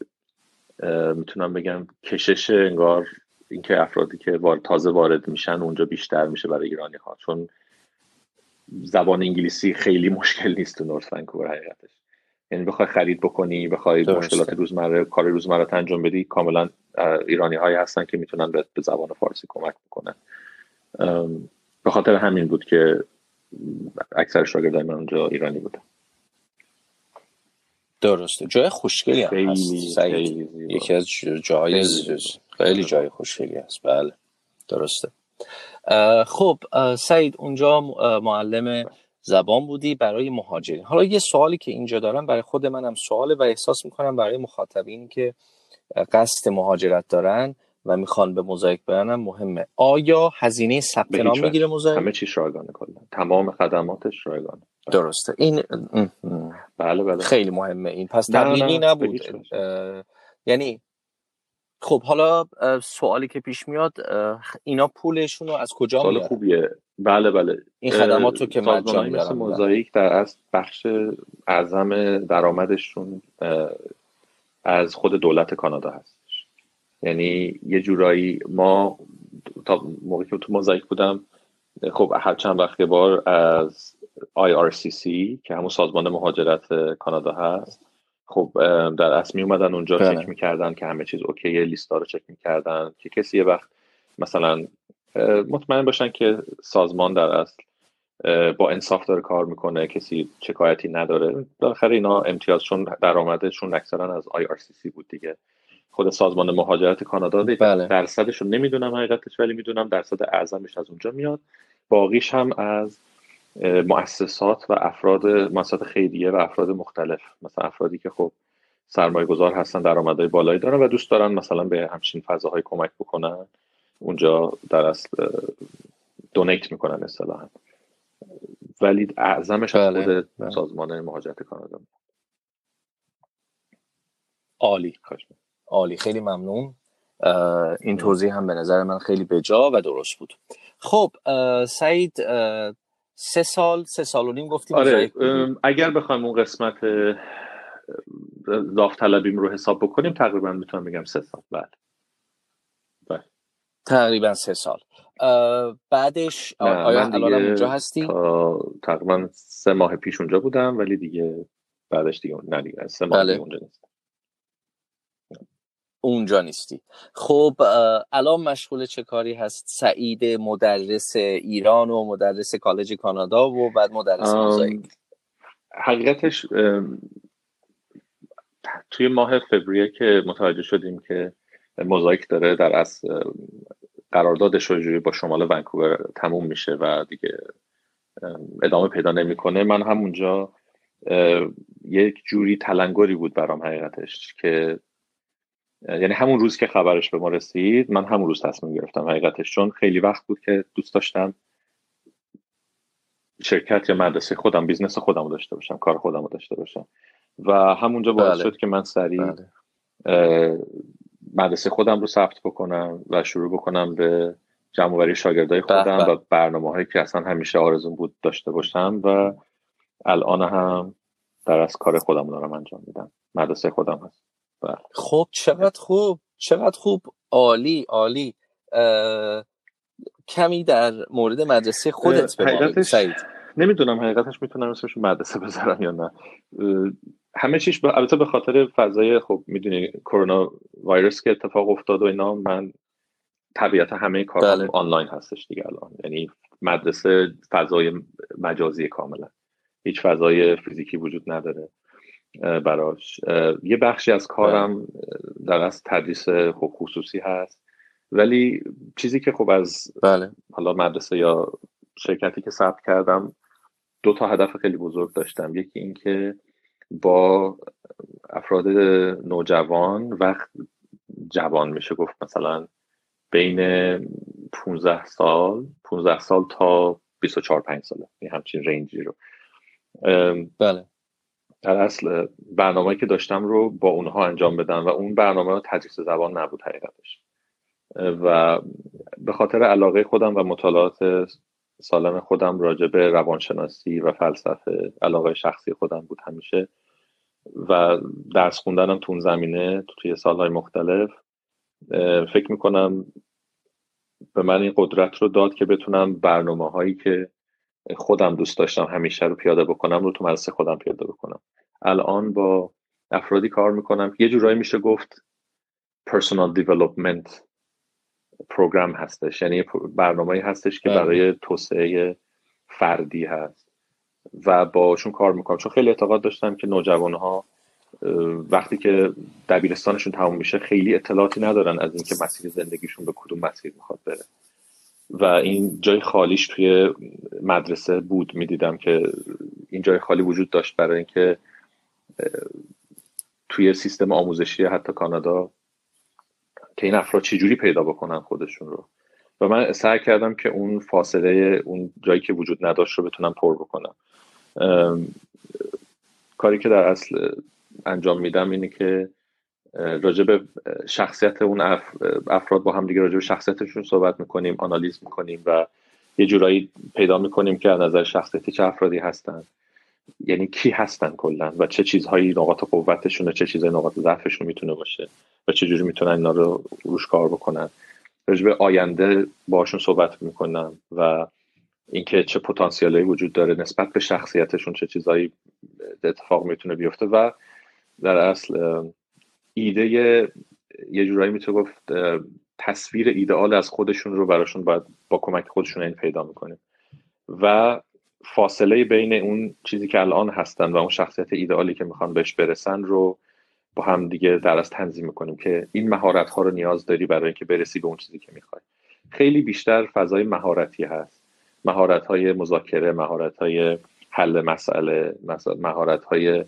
می‌تونم بگم کشش انگار اینکه افرادی که تازه وارد میشن اونجا بیشتر میشه برای ایرانی ها. چون زبان انگلیسی خیلی مشکل نیست تو نورت ونکوور حقیقتش. یعنی بخوای خرید بکنی بخوای مشکلات روزمره کار روزمره انجام بدی کاملا ایرانی هایی هستن که می‌تونن به زبان فارسی کمک بکنن. به خاطر همین بود که اکثر شاگردای من اونجا ایرانی بودن. درسته. جای خوشگلی هم هست. یکی از جای خیلی جای خوشگلی هست. بله. درسته. خب سعید اونجا معلم زبان بودی برای مهاجرین. حالا یه سوالی که اینجا دارم برای خود منم سواله و احساس می‌کنم برای مخاطبین که قصد مهاجرت دارن و می‌خوان به موزاییک برنم مهمه. آیا هزینه ثبت نام می‌گیره موزاییک همه چی رایگانه کلا. تمام خدماتش رایگانه درسته. این بله بله. خیلی مهمه این. پس تبلیغی نبود. یعنی خب حالا سوالی که پیش میاد اینا پولشون رو از کجا سوال خوبیه. بله بله. این خدمات رو که مجانی مثل موزاییک در از بخش اعظم درآمدشون از خود دولت کانادا هست یعنی یه جورایی ما تا موقعی که تو موزاییک بودم خب هر چند وقت بار از IRCC که همون سازمان مهاجرت کانادا هست خب در اصل می اومدن اونجا بله. چک می‌کردن که همه چیز اوکی لیستا رو چک می‌کردن که کسی یه وقت مثلا مطمئن باشن که سازمان در اصل با انصاف داره کار می‌کنه کسی شکایتی نداره بالاخره اینا امتیاز چون درآمدشون اکثرا از IRCC بود دیگه خود سازمان مهاجرت کانادا بله. درصدش رو نمی‌دونم حقیقتش ولی می‌دونم درصد اعظمش از اونجا میاد باقیش هم از مؤسسات و افراد مؤسسات خیریه و افراد مختلف. مثلا افرادی که خب سرمایه گذار هستن درآمدهای بالایی دارن و دوست دارن مثلا به همچین فضاهای کمک بکنن. اونجا در اصل دونیت می‌کنن اصطلاحا. ولی اعظمش بله. خود بله. سازمان مهاجرت کانادا. عالی. عالی. خیلی ممنون. این توضیح هم به نظر من خیلی بجا و درست بود. خب سعید سه سال سه سال و نیم گفتیم آره اگر بخوایم اون قسمت داوطلبیم رو حساب بکنیم تقریبا می‌تونم بگم سه سال. بعد بله. تقریبا سه سال. بعدش آیا الان اونجا هستی؟ تقریبا سه ماه پیش اونجا بودم ولی دیگه بعدش دیگه نه دیگه سه ماه بله. اونجا نیستم اونجا نیستی. خب الان مشغول چه کاری هست؟ سعید مدرس ایران و مدرس کالج کانادا و بعد مدرس موزاییک. حقیقتش توی ماه فوریه که متوجه شدیم که MOSAIC داره در اصل قراردادش یه جوری با شمال ونکوور تموم میشه و دیگه ادامه پیدا نمی‌کنه من همونجا یک جوری تلنگری بود برام حقیقتش که یعنی همون روز که خبرش به ما رسید من همون روز تصمیم گرفتم حقیقتش چون خیلی وقت بود که دوست داشتم شرکت یا مدرسه خودم business خودم رو داشته باشم کار خودم رو داشته باشم و همونجا باعث بله. شد که من سریع بله. مدرسه خودم رو ثبت بکنم و شروع بکنم به جمع شاگردای خودم و برنامه هایی که اصلا همیشه آرزون بود داشته باشم و الان هم در از کار خودم دارم انجام میدم مدرسه خودم هست بله. خب چقدر خوب چقدر خوب. عالی عالی. کمی در مورد مدرسه خودت به سعید. نمی‌دونم حقیقتش می‌تونم اسمش مدرسه بذارم یا نه. همه چیش با... البته به خاطر فضای خب می‌دونی کرونا ویروس که اتفاق افتاد و اینا من طبیعت همه کار بله. آنلاین هستش دیگه الان. یعنی مدرسه فضای مجازی کاملا. هیچ فضای فیزیکی وجود نداره. براش. یه بخشی از کارم بله. در از تدریس خب خصوصی هست. ولی چیزی که خب از بله. حالا مدرسه یا شرکتی که ثبت کردم دو تا هدف خیلی بزرگ داشتم. یکی اینکه با افراد نوجوان وقت جوان میشه. گفت مثلا بین 15 سال 15 سال تا 24 5 ساله. این همچین رنجی رو. بله. در اصل برنامه که داشتم رو با اونها انجام بدم و اون برنامه تدریس زبان نبود حقیقتش. و به خاطر علاقه خودم و مطالعات سالم خودم راجع به روانشناسی و فلسفه علاقه شخصی خودم بود همیشه. و درس خوندنم تو زمینه توی سالهای مختلف. فکر می‌کنم به من این قدرت رو داد که بتونم برنامه هایی که خودم دوست داشتم همیشه رو پیاده بکنم رو تو مدرسه خودم پیاده بکنم. الان با افرادی کار می‌کنم. یه جورایی میشه گفت personal development پروگرام هستش. یعنی برنامه هستش که بله. برای توسعه فردی هست. و باشون کار می‌کنم. چون خیلی اعتقاد داشتم که نوجوان ها وقتی که دبیرستانشون تموم میشه خیلی اطلاعاتی ندارن از اینکه مسیر زندگیشون به کدوم مسیر می‌خواد بره. و این جای خالیش توی مدرسه بود می‌دیدم که این جای خالی وجود داشت برای اینکه توی سیستم آموزشی حتی کانادا که این افراد چجوری پیدا بکنن خودشون رو. و من سعی کردم که اون فاصله اون جایی که وجود نداشت رو بتونم پر بکنم. کاری که در اصل انجام میدم اینه که راجع به شخصیت اون افراد با هم دیگه راجع به شخصیتشون صحبت می‌کنیم آنالیز می‌کنیم و یه جورایی پیدا می‌کنیم که از نظر شخصیتی چه افرادی هستن. یعنی کی هستن کلا و چه چیزهایی نقاط قوتشون چه چیزهای نقاط ضعفشون می‌تونه باشه و چه جوری می‌تونن اینا رو روش کار بکنن. راجع به آینده باشون صحبت می‌کنم و اینکه چه پتانسیالی وجود داره نسبت به شخصیتشون چه چیزهایی اتفاق می‌تونه بیفته و در اصل ایده یه جورایی می‌تونه گفت تصویر ایدئال از خودشون رو براشون باید با کمک خودشون این پیدا می‌کنیم و فاصله بین اون چیزی که الان هستن و اون شخصیت ایدئالی که می‌خوان بهش برسن رو با هم دیگه در از تنظیم می‌کنیم که این مهارت ها رو نیاز داری برای اینکه برسی به اون چیزی که می‌خوای. خیلی بیشتر فضای مهارتی هست. مهارت های مذاکره مهارت های حل مسئله مهارت های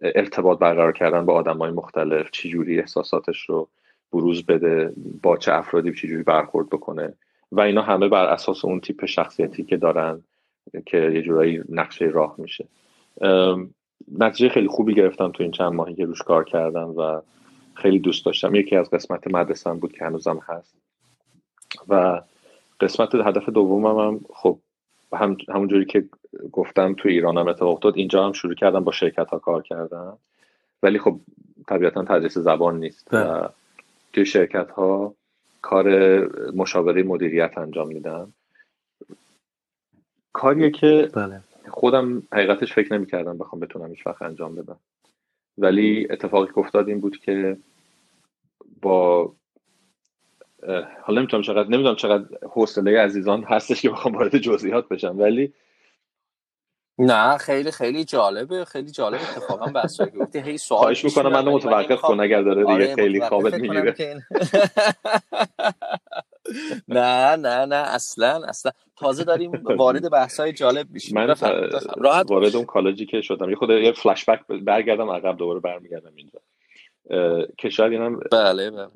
ارتباط برقرار کردن با آدم های مختلف چجوری احساساتش رو بروز بده با چه افرادی چجوری برخورد بکنه. و اینا همه بر اساس اون تیپ شخصیتی که دارن که یه جورایی نقشه راه میشه. نتیجه خیلی خوبی گرفتم تو این چند ماهی که روش کار کردم و خیلی دوست داشتم. یکی از قسمت مدرسم بود که هنوزم هست. و قسمت هدف دومم هم خب هم همونجوری که گفتم تو ایران هم اتفاق افتاد اینجا هم شروع کردم با شرکت ها کار کردم ولی خب طبیعتا تدریس زبان نیست و بله. توی شرکت ها کار مشاوره مدیریت انجام میدم کاریه که بله. خودم حقیقتش فکر نمی کردم بخوام بتونم هیچ وقت انجام بدم ولی اتفاقی که افتاد این بود که با حالا نمی‌تونم چقدر نمی‌دونم چقدر حوصله عزیزان هستش که بخوام وارد جزئیات بشم ولی نه خیلی خیلی جالبه خیلی جالب اتفاقا بحث گفتی هی سوال خواهش می‌کنم منو متوقف کن اگر داره دیگه آره، خیلی خوابت می‌گیره. نه نه نه اصلا اصلا. تازه داریم وارد بحث های جالب میشیم. من راحت وارد اون کالجی که شدم. یه خود یه فلش بک برگردم عقب دوباره برمیگردم اینجا. که شاید اینم بله بله.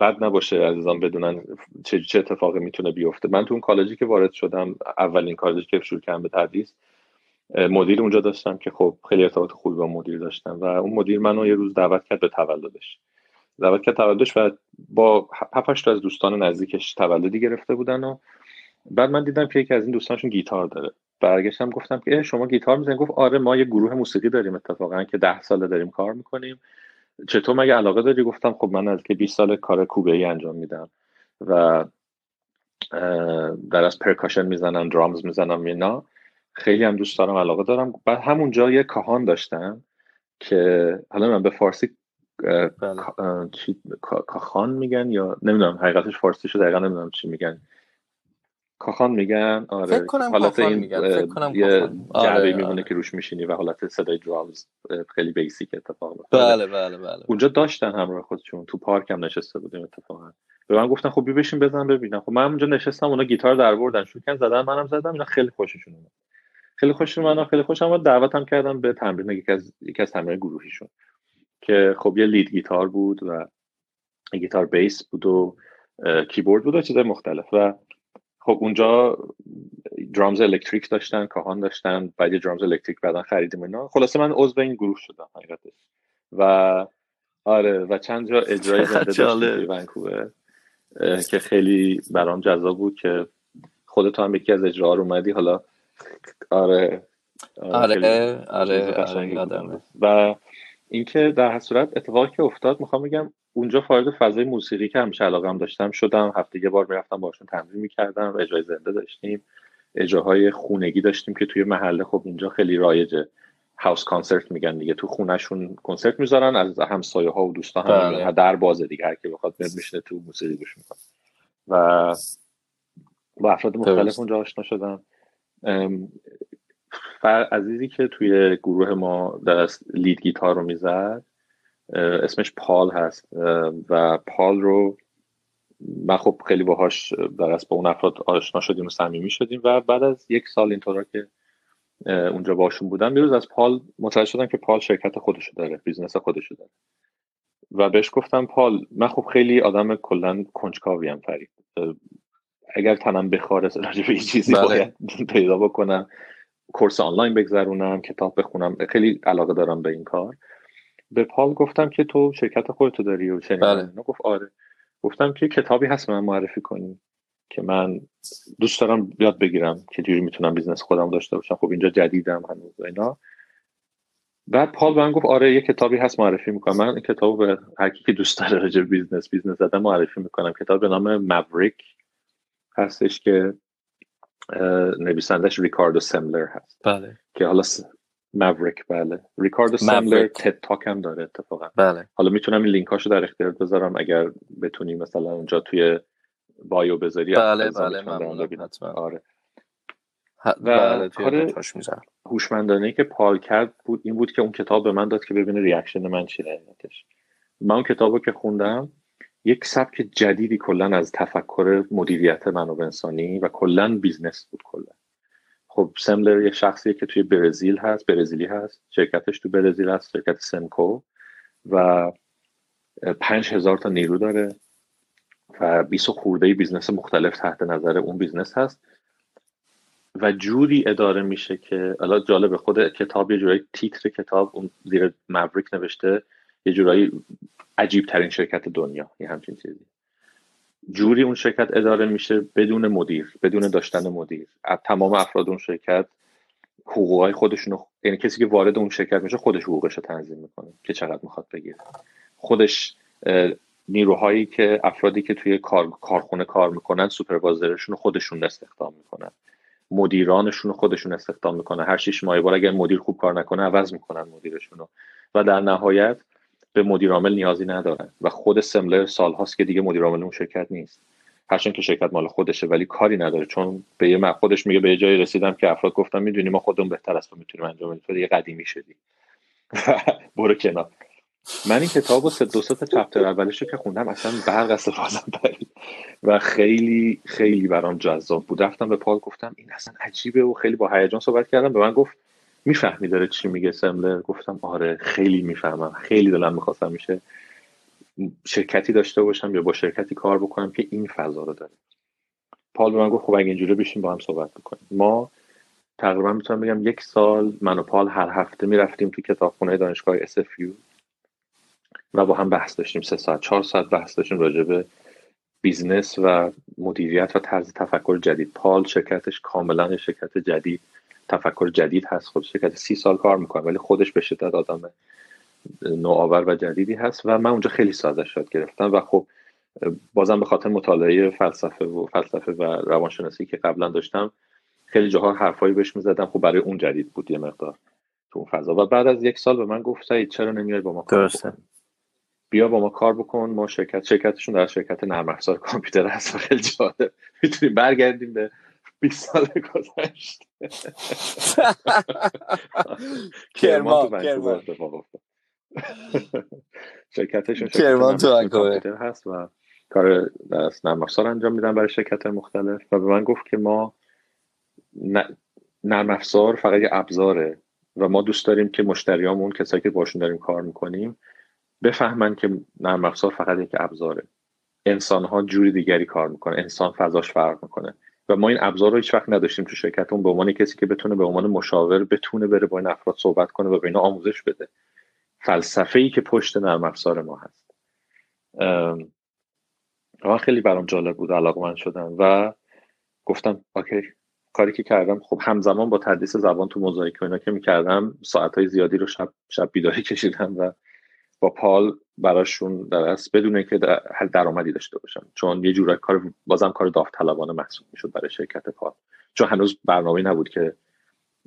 بد نباشه عزیزان بدونن چه چه اتفاقی می‌تونه بیفته. من تو اون کالجی که وارد شدم اولین کالجی که شروع کردم به تدریس مدیر اونجا داشتم که خب خیلی ارتباط خوبی با مدیر داشتم و اون مدیر منو یه روز دعوت کرد به تولدش. دعوت کرد تولدش و با هفتش تا از دوستان نزدیکش تولدی گرفته بودن و بعد من دیدم که یکی از این دوستانشون گیتار داره. برگشتم گفتم که شما گیتار می‌زنید گفت آره ما یه گروه موسیقی داریم اتفاقا که ده ساله داریم کار می‌کنیم. چطور مگه علاقه داری؟ گفتم خب من از که 20 سال کار کوبه ای انجام میدم و در از پرکاشن می‌زنم درامز می‌زنم اینا. خیلی هم دوست دارم علاقه دارم. بعد همونجا یه کاهان داشتم که حالا من به فارسی بله. کاخان میگن یا نمی‌دونم حقیقتش فارسیشو دقیقا نمی‌دونم چی میگن. کاخان میگن؟ آره. فکر کنم حالت این میگن. فکر کنم یه آره، میمونه آره. که روش میشینی و حالت صدای درامز خیلی بیسیک اتفاق بله بله بله اونجا داشتن همراه خودشون تو پارک هم نشسته بودیم اتفاقا. به من گفتن خب بشین بزن ببینم. خب من اونجا نشستم اونا گیتار در آوردن. شروع کردن زدن منم زدم اینا خیلی خوششون اومد. خیلی خوششون من خیلی خوشم اومد. دعوتم کردن به تمرین یکی از یکی از تمرین گروهیشون. که خب یه lead guitar بود و گیتار bass بود و کیبورد بود و چیزای مختلف. و خب اونجا drums electric داشتن cajon داشتن بعد drums electric بعدا خریدیم اینا. خلاصه من عضو این گروه شدم حقیقتش. و آره و چند جا اجرای زنده داشتیم ونکوور که خیلی برام جذاب بود که خودت هم یکی از اجراها رو اومدی. حالا آره آره آره, آره و اینکه در صورت اتفاقی که افتاد می‌خوام بگم اونجا فارغ فضای موسیقی که همیشه علاقه هم داشتم شدم. هفته یه بار می‌رفتم باشون تمرین می‌کردم اجرای زنده داشتیم. اجراهای خونگی داشتیم که توی محله خب اینجا خیلی رایجه هاوس کانسرت میگن دیگه. تو خونهشون کنسرت می‌ذارن از همسایه ها و دوستا هم بله. در بازه دیگه هر کی بخواد میشنه تو موسیقی گوش می‌کنه. و با افراد مختلف اونجا آشنا شدم. عزیزی که توی گروه ما در لید گیتار رو می‌زد اسمش پال هست. و پال رو من خب خیلی باهاش در با اون افراد آشنا شدیم و صمیمی شدیم و بعد از یک سال اینطورا که اونجا باشون بودم یه روز از پال متوجه شدم که پال شرکت خودشو داره business خودشو داره. و بهش گفتم پال من خب خیلی آدم کلا کنجکاویم فرید. اگر تنم بخاره راجع به چیزی بله. باید پیدا بکنم. course online بگذرونم کتاب بخونم خیلی علاقه دارم به این کار. به پال گفتم که تو شرکت خودتو داری و بله. گفت آره. گفتم که کتابی هست من معرفی کنی که من دوست دارم یاد بگیرم چه جوری می‌تونم business خودم داشته باشم. خب اینجا جدیدم هنوز اینا. بعد پال به من گفت آره یه کتابی هست معرفی می‌کنم. من این کتاب به هر کی که دوست داره راجع business business زدن معرفی می‌کنم. کتاب به نام Maverick هستش که نویسندش Ricardo Semler هست. بله. که حالا Maverick بله. Ricardo Semler TED Talk هم داره اتفاقا. بله. حالا می‌تونم این لینکاشو در اختیار بذارم اگر بتونی مثلا اونجا توی bio بذاری بله بله آره. و بله کار هوشمندانه که پال کرده بود این بود که اون کتاب به من داد که ببینه reaction من چی من اون کتابو که خوندم یک سبک جدیدی کلا از تفکر مدیریت منابع انسانی و کلا business بود کلا خب سملر یک شخصیه که توی برزیل هست برزیلی هست شرکتش تو برزیل هست شرکت سمکو و پنج هزار تا نیرو داره و 20 خورده business مختلف تحت نظر اون business هست. و جوری اداره میشه که الان جالب خود کتاب یه جورایی تیتر کتاب اون زیر Maverick نوشته یه جورایی عجیب ترین شرکت دنیا یه همچین چیزی. جوری اون شرکت اداره میشه بدون مدیر بدون داشتن مدیر. از تمام افراد اون شرکت حقوقهای خودشونو یعنی کسی که وارد اون شرکت میشه خودش حقوقش رو تنظیم می‌کنه که چقدر می‌خواد بگیره. خودش نیروهایی که افرادی که توی کار، کارخونه کار می‌کنن سوپروایزرشون خودشون استخدام می‌کنن. مدیرانشون خودشون استخدام می‌کنن. هر شش ماه بار اگر مدیر خوب کار نکنه عوض می‌کنن مدیرشون و در نهایت به مدیر عامل نیازی ندارن. و خود سملر سالهاست که دیگه مدیر عامل اون شرکت نیست. هرچند که شرکت مال خودشه ولی کاری نداره. چون به یه خودش میگه به یه جایی رسیدم که افراد گفتم می‌دونی ما خودمون بهتر از تو می‌تونیم انجام بدیم. تو دیگه قدیمی شدی. برو کنار. من این کتاب و دو تا چپتر اولش که خوندم اصلا برق استفادم پرید و خیلی خیلی برام جذاب بود. رفتم به پال گفتم این اصلا عجیبه و خیلی با هیجان صحبت کردم. به من گفت می‌فهمی داره چی میگه سملر گفتم آره خیلی می‌فهمم. خیلی دلم می‌خواستم میشه شرکتی داشته باشم یا با شرکتی کار بکنم که این فضا رو داره. پال به من گفت خب اگه اینجوری بشیم با هم صحبت بکنیم. ما تقریبا می‌تونم بگم یک سال من و پال هر هفته می‌رفتیم تو کتابخونه دانشگاه SFU و با هم بحث داشتیم سه ساعت چهار ساعت بحث داشتیم راجع به business و مدیریت و طرز تفکر جدید. پال شرکتش کاملا شرکت جدید تفکر جدید هست. خود شرکت سی سال کار می‌کنه ولی خودش به شدت آدم نوآور و جدیدی هست و من اونجا خیلی ازش یاد گرفتم و خب بازم به خاطر مطالعه فلسفه و فلسفه و روانشناسی که قبلا داشتم خیلی جاها حرفایی بهش می‌زدم. خب برای اون جدید بود یه مقدار تو اون فضا. و بعد از یک سال به من گفت سعید چرا نمیای با ما کار بکن؟ بیا با ما کار بکن. ما شرکت شرکتشون در شرکت نرم افزار کامپیوتر هست و خیلی جالب. می‌تونیم برگردیم به 20 سال گذشته. کرمان کرمان شرکتشون کرمان تو هست و کار نرم افزار انجام میدن برای شرکت مختلف و به من گفت که ما نرم افزار فقط یه ابزاره و ما دوست داریم که مشتریامون کسایی که باشون داریم کار می‌کنیم بفهمن که نرم افزار فقط یک ابزاره. انسان ها جوری دیگری کار می‌کنه انسان فضاش فرق می‌کنه. و ما این ابزار رو هیچ وقت نداشتیم تو شرکتمون. به عنوان کسی که بتونه به عنوان مشاور بتونه بره با این افراد صحبت کنه و به اینا آموزش بده. فلسفه ای که پشت نرم افزار ما هست. و خیلی برام جالب بود علاقه من شدم و گفتم اوکی کاری که کردم خب همزمان با تدریس زبان تو موزاییک و اینا که می‌کردم ساعت زیادی رو شب شب بیداری کشیدم و با پال براشون در اصل بدون که در درآمدی داشته باشم چون یه جورایی کار بازم کار داوطلبانه محسوب می‌شد برای شرکت پال. چون هنوز برنامه نبود که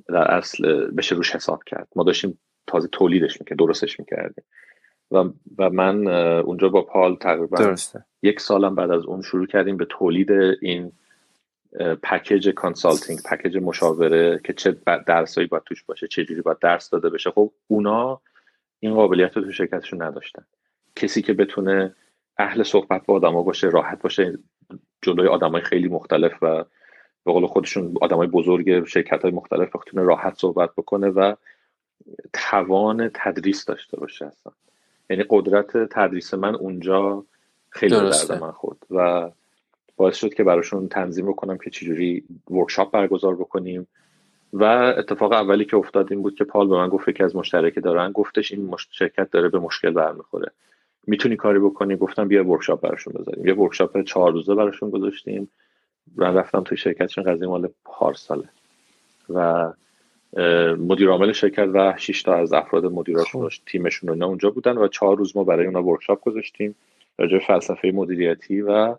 در اصل بشه روش حساب کرد. ما داشتیم تازه تولیدش می‌کردیم درستش می‌کردیم. و, و من اونجا با پال تقریبا درسته. یک سالم بعد از اون شروع کردیم به تولید این package consulting پکیج مشاوره که چه درسایی باید توش باشه چه جوری باید درس داده بشه. خب اونا این قابلیت رو تو شرکتشون نداشتن. کسی که بتونه اهل صحبت با آدما باشه راحت باشه جلوی آدمای خیلی مختلف و به قول خودشون آدمای بزرگ شرکت های مختلف بتونه راحت صحبت بکنه و توان تدریس داشته باشه اصلا. یعنی قدرت تدریس من اونجا خیلی به درد من خورد و باعث شد که براشون تنظیم بکنم که چجوری workshop برگزار بکنیم. و اتفاق اولی که افتاد این بود که پال به من گفت که یه مشتری دارن. گفتش این شرکت داره به مشکل برمیخوره. می‌تونی کاری بکنی؟ گفتم بیا workshop براشون بذاریم. یه workshop چهار روزه براشون گذاشتیم. من رفتم توی شرکتشون. قضیه مال پارساله و مدیر عامل شرکت و 6 تا از افراد مدیراشون. تیمشون اونجا بودن و چهار روز ما برای اونا ورکشاپ گذاشتیم. راجع فلسفه مدیریتی و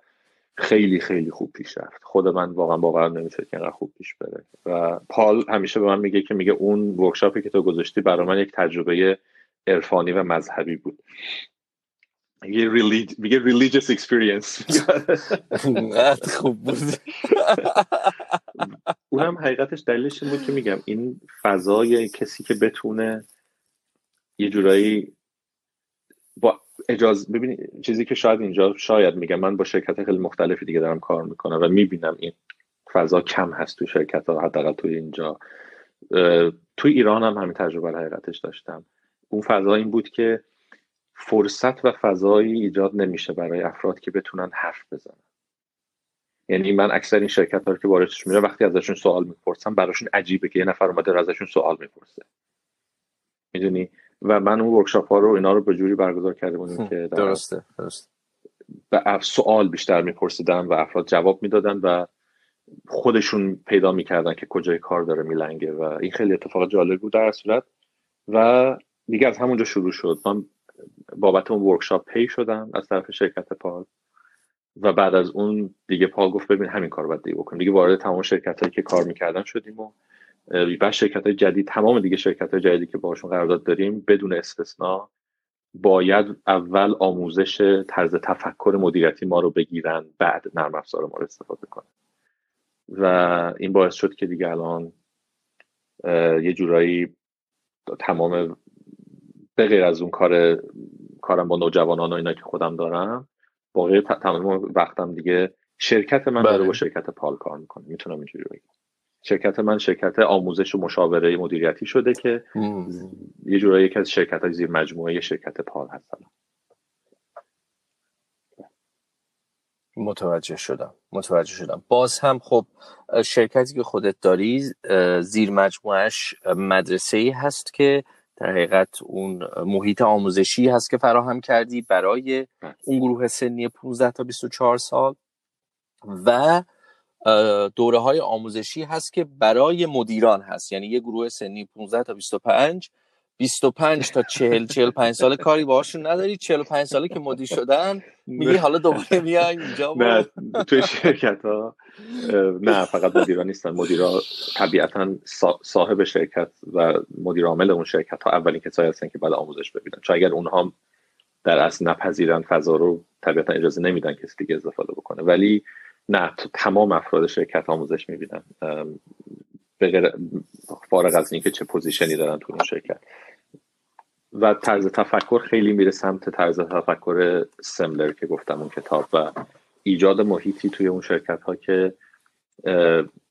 خیلی خیلی خوب پیش رفت. خود من واقعا باور نمیشه که خوب پیش بره. و پال همیشه به من میگه که میگه اون ورکشاپی که تو گذاشتی برای من یک تجربه عرفانی و مذهبی بود. میگه میگه religious experience. خوب بود. اونم حقیقتش دلیلش این بود که میگم این فضای کسی که بتونه یه جورایی با اجازه ببینید چیزی که شاید اینجا شاید میگم من با شرکت خیلی مختلفی دیگه دارم کار می‌کنم و می‌بینم این فضا کم هست تو شرکت ها حداقل توی اینجا. توی ایران هم همین تجربه حقیقتش داشتم. اون فضا این بود که فرصت و فضایی ایجاد نمیشه برای افراد که بتونن حرف بزنن. یعنی من اکثر این شرکت ها که واردش میره وقتی ازشون سوال می‌پرسم براشون عجیبه که یه نفر اومده ازشون سوال می‌پرسه. می‌دونی؟ و من اون ورکشاپ ها رو اینا رو به جوری برگزار کرده بودیم که درسته درست و سوال بیشتر میپرسیدن و افراد جواب می‌دادن و خودشون پیدا می‌کردن که کجای کار داره میلنگه و این خیلی اتفاق جالب بود در صورت. و دیگه از همونجا شروع شد. من بابت اون ورکشاپ پی شدم از طرف شرکت پال و بعد از اون دیگه پال گفت ببین همین کار باید دیگه بکنیم. دیگه وارد تمام شرکت هایی که کار می‌کردن شدیم و و شرکت های جدید تمام دیگه شرکت های جدیدی که باشون قرارداد داریم بدون استثنا باید اول آموزش طرز تفکر مدیریتی ما رو بگیرن بعد نرم افزار ما رو استفاده کنن. و این باعث شد که دیگه الان یه جورایی تمام به غیر از اون کار کارم با نوجوانان و اینا که خودم دارم باقی تمام وقتم دیگه شرکت من داره با بله. شرکت پال کار می‌کنه. می‌تونم اینجوری بگم. شرکت من شرکت آموزش و مشاوره مدیریتی شده که یه جورایی یکی از شرکت های زیر مجموعه شرکت پال هستن. متوجه شدم. متوجه شدم. باز هم خب شرکتی که خودت داری زیر مجموعش مدرسه ای هست که در حقیقت اون محیط آموزشی هست که فراهم کردی برای اون گروه سنی 15 تا 24 سال. و دوره های آموزشی هست که برای مدیران هست. یعنی یه گروه سنی 15 تا 25 25 تا 40 45 سال کاری باهاشون نداری. 45 ساله که مدیر شدن میگی حالا دوباره میای اینجا نه توی شرکت ها نه فقط مدیران نیستن. مدیرا طبیعتا صاحب شرکت و مدیر عامل اون شرکت ها اولین کسایی هستن که بعد آموزش ببینن. چون اگر اونها در اصل نپذیرن فضا رو طبیعتا اجازه نمیدن کسی دیگه استفاده بکنه. ولی نه تو تمام افراد شرکت آموزش می‌بینن. به فارغ از اینکه چه position ی دارن تو اون شرکت. و طرز تفکر خیلی میره سمت طرز تفکر سملر که گفتم اون کتاب و ایجاد محیطی توی اون شرکت ها که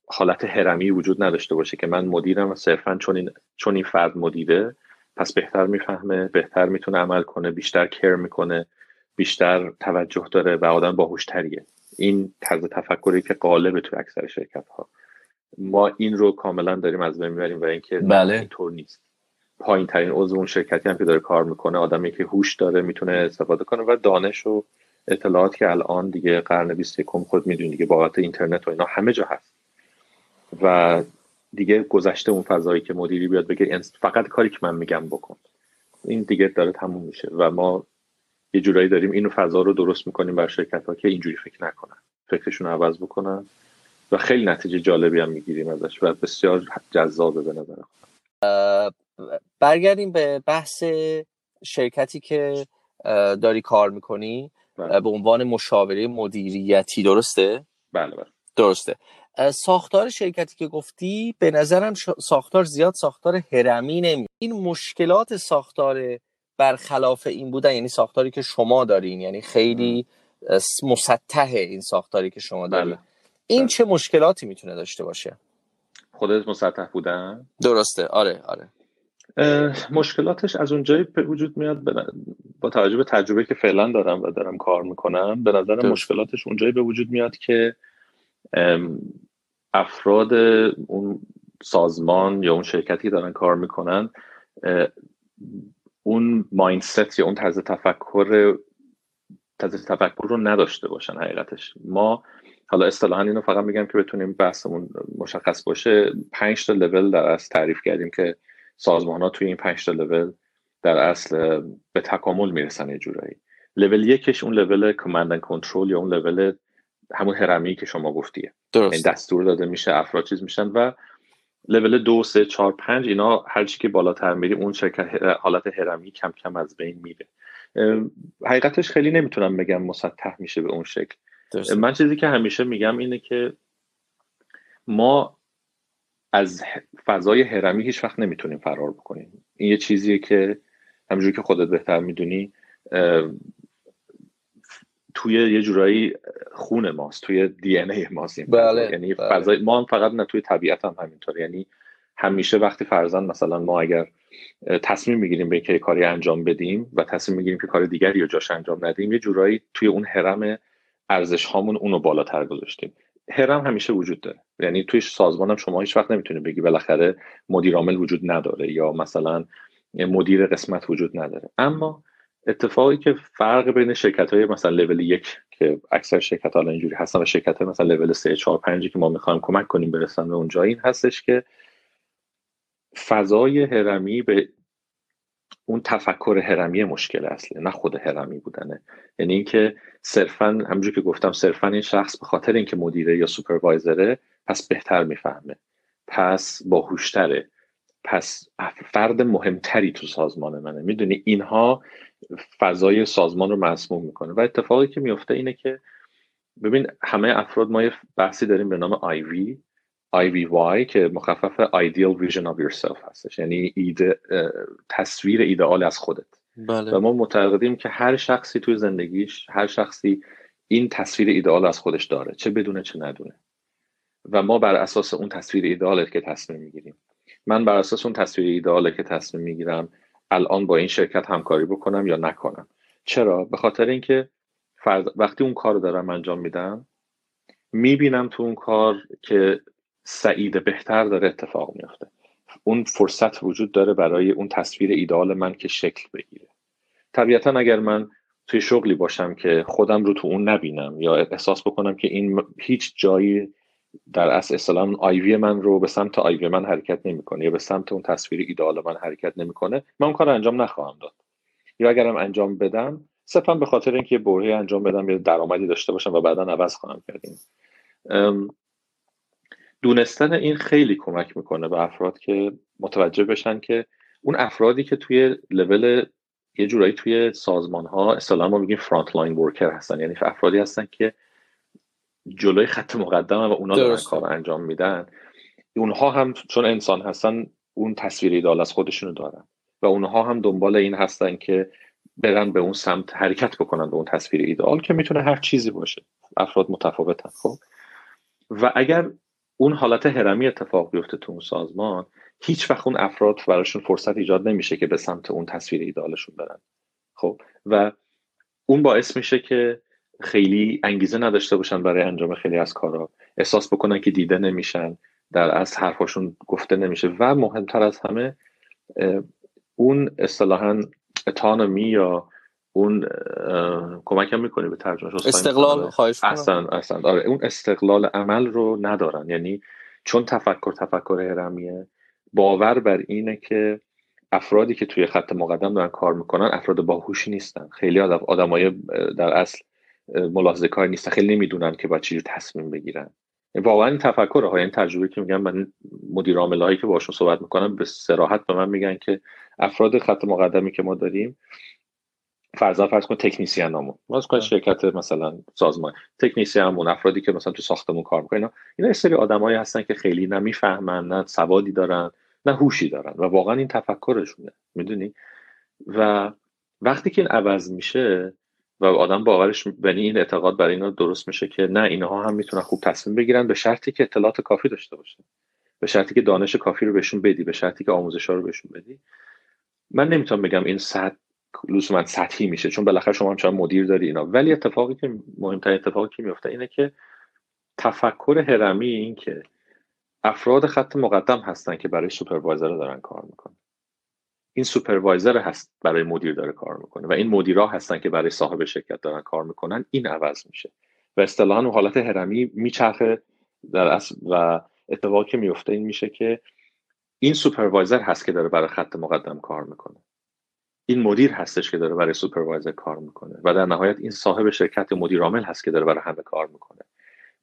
حالت هرمی وجود نداشته باشه که من مدیرم و صرفا چون این, چون این فرد مدیره پس بهتر می‌فهمه بهتر می‌تونه عمل کنه بیشتر کر می‌کنه بیشتر توجه داره و آدم باهوشتریه. این طرز تفکری که قالبه توی اکثر شرکت ها ما این رو کاملا داریم از بین می‌بریم و اینکه بله. اینطور نیست. پایین ترین عضو اون شرکتی هم که داره کار می‌کنه آدمی که هوش داره می‌تونه استفاده کنه و دانش و اطلاعات که الان دیگه قرن 21 خود می‌دونی دیگه بابت اینترنت و اینا همه جا هست. و دیگه گذشته اون فضایی که مدیری بیاد بگه فقط کاری که من میگم بکن. این دیگه داره تموم میشه و ما یه جورایی داریم اینو فضا رو درست می‌کنیم بر شرکت ها که اینجوری فکر نکنن فکرشون رو عوض بکنن و خیلی نتیجه جالبی هم می‌گیریم ازش و بسیار جذابه به نظر برگردیم به بحث شرکتی که داری کار می‌کنی بله. به عنوان مشاوره مدیریتی درسته؟ بله بله درسته ساختار شرکتی که گفتی به نظرم ساختار زیاد ساختار هرمی نمی این مشکلات ساختار برخلاف این بودن یعنی ساختاری که شما دارین یعنی خیلی مسطح این ساختاری که شما دارین. بله. این بله. چه مشکلاتی می‌تونه داشته باشه؟ خودت مسطح بودن؟ درسته. آره آره. مشکلاتش از اونجایی به وجود میاد با توجه به تجربه که فعلا دارم و دارم کار می‌کنم به نظر مشکلاتش اونجایی به وجود میاد که افراد اون سازمان یا اون شرکتی دارن کار می‌کنن اون مایندست یا اون طرز تفکر طرز تفکر رو نداشته باشن حقیقتش. ما حالا اصطلاحا اینو فقط میگم که بتونیم بحثمون مشخص باشه. پنج تا لول در اصل تعریف کردیم که سازمان ها توی این پنج تا لول در اصل به تکامل می‌رسن یه جورایی. لول یکش اون لول کماند کنترل یا اون لول همون هرمی که شما گفتیه. درست. این دستور داده میشه افراد چیز میشن و لول دو سه چهار پنج اینا هر چی که بالاتر میری اون شرکت حالت هرمی کم کم از بین میره. حقیقتش خیلی نمی‌تونم بگم مسطح میشه به اون شکل. من چیزی که همیشه میگم اینه که ما از فضای هرمی هیچ وقت نمی‌تونیم فرار بکنیم. این یه چیزیه که همجوری که خودت بهتر می‌دونی توی یه جورایی خون ماست توی دی ان ای ماست این بله، یعنی بله. فضای ما هم فقط نه توی طبیعت هم همینطور یعنی همیشه وقتی فرزن مثلا ما اگر تصمیم می‌گیریم به که کاری انجام بدیم و تصمیم می‌گیریم که کار دیگری رو جاش انجام ندیم یه جورایی توی اون هرم ارزش هامون اونو بالاتر گذاشتیم. هرم همیشه وجود داره. یعنی توی سازمان هم شما هیچ وقت نمی‌تونید بگی بالاخره مدیر عامل وجود نداره یا مثلا مدیر قسمت وجود نداره. اما اتفاقی که فرق بین شرکت های مثلا لول یک که اکثر شرکت ها اینجوری هستن و شرکت های مثلا لول 3 4 5 که ما می‌خوایم کمک کنیم برسن به اونجا این هستش که فضای هرمی به اون تفکر هرمی مشکل اصله نه خود هرمی بودنه. یعنی اینکه صرفا همونجور که گفتم صرفا این شخص به خاطر اینکه مدیره یا سوپروایزره پس بهتر می‌فهمه. پس باهوشتره. پس فرد مهمتری تو سازمان منه. می‌دونی اینها فضای سازمان رو مسموم می‌کنه. و اتفاقی که میفته اینه که ببین همه افراد ما یه بحثی داریم به نام IV IVY که مخفف Ideal Vision of Yourself هستش. یعنی ایده تصویر ایدئال از خودت. بله. و ما معتقدیم که هر شخصی توی زندگیش هر شخصی این تصویر ایدئال از خودش داره چه بدونه چه ندونه. و ما بر اساس اون تصویر ایدئاله که تصمیم می‌گیریم. من بر اساس اون تصویر ایدئاله که تصمیم می‌گیرم الان با این شرکت همکاری بکنم یا نکنم. چرا؟ به خاطر اینکه وقتی اون کار رو دارم انجام میدم می‌بینم تو اون کار که سعید بهتر داره اتفاق میافته. اون فرصت وجود داره برای اون تصویر ایدال من که شکل بگیره. طبیعتا اگر من توی شغلی باشم که خودم رو تو اون نبینم یا احساس بکنم که این هیچ جایی در اصل اسلام آیوی من رو به سمت آیوی من حرکت نمی‌کنه یا به سمت اون تصویر ایدال من حرکت نمی‌کنه من اون کار انجام نخواهم داد. یا اگرم انجام بدم صرفا به خاطر اینکه برهه انجام بدم یا درآمدی داشته باشم و بعدا عوض خواهم کردیم دونستن این خیلی کمک می‌کنه به افراد که متوجه بشن که اون افرادی که توی لول یه جورایی توی سازمان ها اصطلاحا ما میگیم frontline worker هستن. یعنی افرادی هستن که جلوی خط مقدم و اونا دارن کار انجام میدن. اونها هم چون انسان هستن اون تصویر ایدال از خودشونو دارن. و اونها هم دنبال این هستن که برن به اون سمت حرکت بکنن به اون تصویر ایدال که می‌تونه هر چیزی باشه. افراد متفاوتن خب؟ و اگر اون حالت هرمی اتفاق بیفته تو اون سازمان هیچ وقت اون افراد براشون فرصت ایجاد نمیشه که به سمت اون تصویر ایدالشون برن. خب؟ و اون باعث میشه که خیلی انگیزه نداشته باشن برای انجام خیلی از کارا. احساس بکنن که دیده نمیشن در از حرفاشون گفته نمیشه و مهمتر از همه اون اصطلاحا اتانومی یا اون کمکم می‌کنه به ترجمه استقلال خواهش اصلا اصلا. آره اون استقلال عمل رو ندارن. یعنی چون تفکر تفکر هرمیه باور بر اینه که افرادی که توی خط مقدم دارن کار می‌کنن افراد باهوشی نیستن. خیلی آدم آدمای در اصل ملاحظه کار نیستن خیلی نمی‌دونن که با چی تصمیم بگیرن. واقعا این تفکر های این تجربه که میگم من مدیر هایی که باشون صحبت می‌کنم به سراحت به من میگن که افراد خط مقدمی که ما داریم فرضاً فرض کن تکنیسیان نامون باز کن شرکت مثلا سازمان تکنیسیانمون افرادی که مثلا تو ساختمون کار می‌کنن اینا اینا سری آدمایی هستن که خیلی نمی‌فهمن نه سوادی دارن نه هوشی دارن. و واقعا این تفکرشونه. می‌دونی؟ و وقتی که این عوض میشه و آدم باورش یعنی این اعتقاد برای اینا درست میشه که نه اینها هم می‌تونن خوب تصمیم بگیرن به شرطی که اطلاعات کافی داشته باشن. به شرطی که دانش کافی رو بهشون بدی به شرطی که آموزش ها رو بهشون بدی. من نمی‌تونم بگم این صد لزوما سطحی میشه چون بالاخره شما هم چند مدیر داری اینا. ولی اتفاقی که مهمترین اتفاقی که میفته اینه که تفکر هرمی این که افراد خط مقدم هستن که برای سوپروایزر دارن کار می‌کنن. این سوپروایزر هست برای مدیر داره کار می‌کنه و این مدیرا هستن که برای صاحب شرکت دارن کار می‌کنن این عوض میشه. و اصطلاحا اون حالت هرمی میچرخه در اصل و اتفاقی که میفته این میشه که این سوپروایزر هست که داره برای خط مقدم کار می‌کنه. این مدیر هستش که داره برای سوپروایزر کار می‌کنه و در نهایت این صاحب شرکت مدیر عامل هست که داره برای همه کار می‌کنه.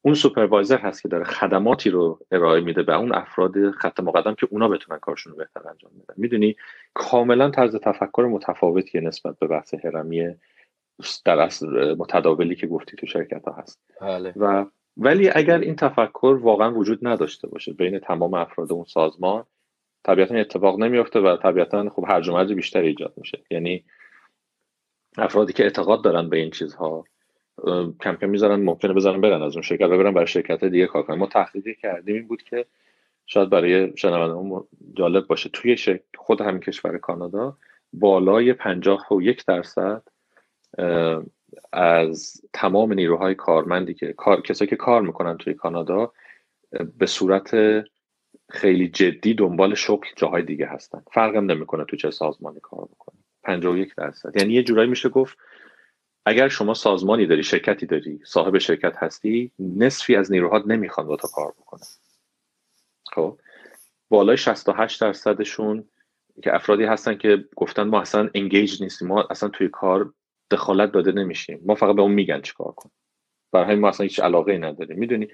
اون سوپروایزر هست که داره خدماتی رو ارائه میده به اون افراد خط مقدم که اونا بتونن کارشون رو بهتر انجام بدن. می‌دونی؟ کاملا طرز تفکر متفاوتی نسبت به بحث هرمی در اصل متداولی که گفتی تو شرکت ها هست. بله. و ولی اگر این تفکر واقعا وجود نداشته باشه بین تمام افراد اون سازمان طبیعتا اتفاق نمیافته و طبیعتا خب هرج و مرج بیشتری ایجاد میشه. یعنی افرادی که اعتقاد دارن به این چیزها کم می‌ذارن ممکنه بزنن برن از اون شرکت و برن برای شرکت دیگه کار کنن. ما تحقیقی کردیم این بود که شاید برای شنوندگان جالب باشه. توی خود همین کشور کانادا بالای پنجاه و یک درصد از تمام نیروهای کارمندی که کار... کسایی که کار می‌کنن توی کانادا به صورت خیلی جدی دنبال شغل جاهای دیگه هستن. فرقم نمی‌کنه تو چه سازمانی کار بکنه 51 درصد. یعنی یه جورایی میشه گفت اگر شما سازمانی داری شرکتی داری صاحب شرکت هستی نصفی از نیروهات نمی‌خوان با تو کار بکنن. خب؟ بالای 68 درصدشون که افرادی هستن که گفتن ما اصلا انگیج نیستیم ما اصلا توی کار دخالت داده نمیشیم. ما فقط به اون میگن چیکار کن برای ما اصلا هیچ علاقه ای نداریم. می‌دونی؟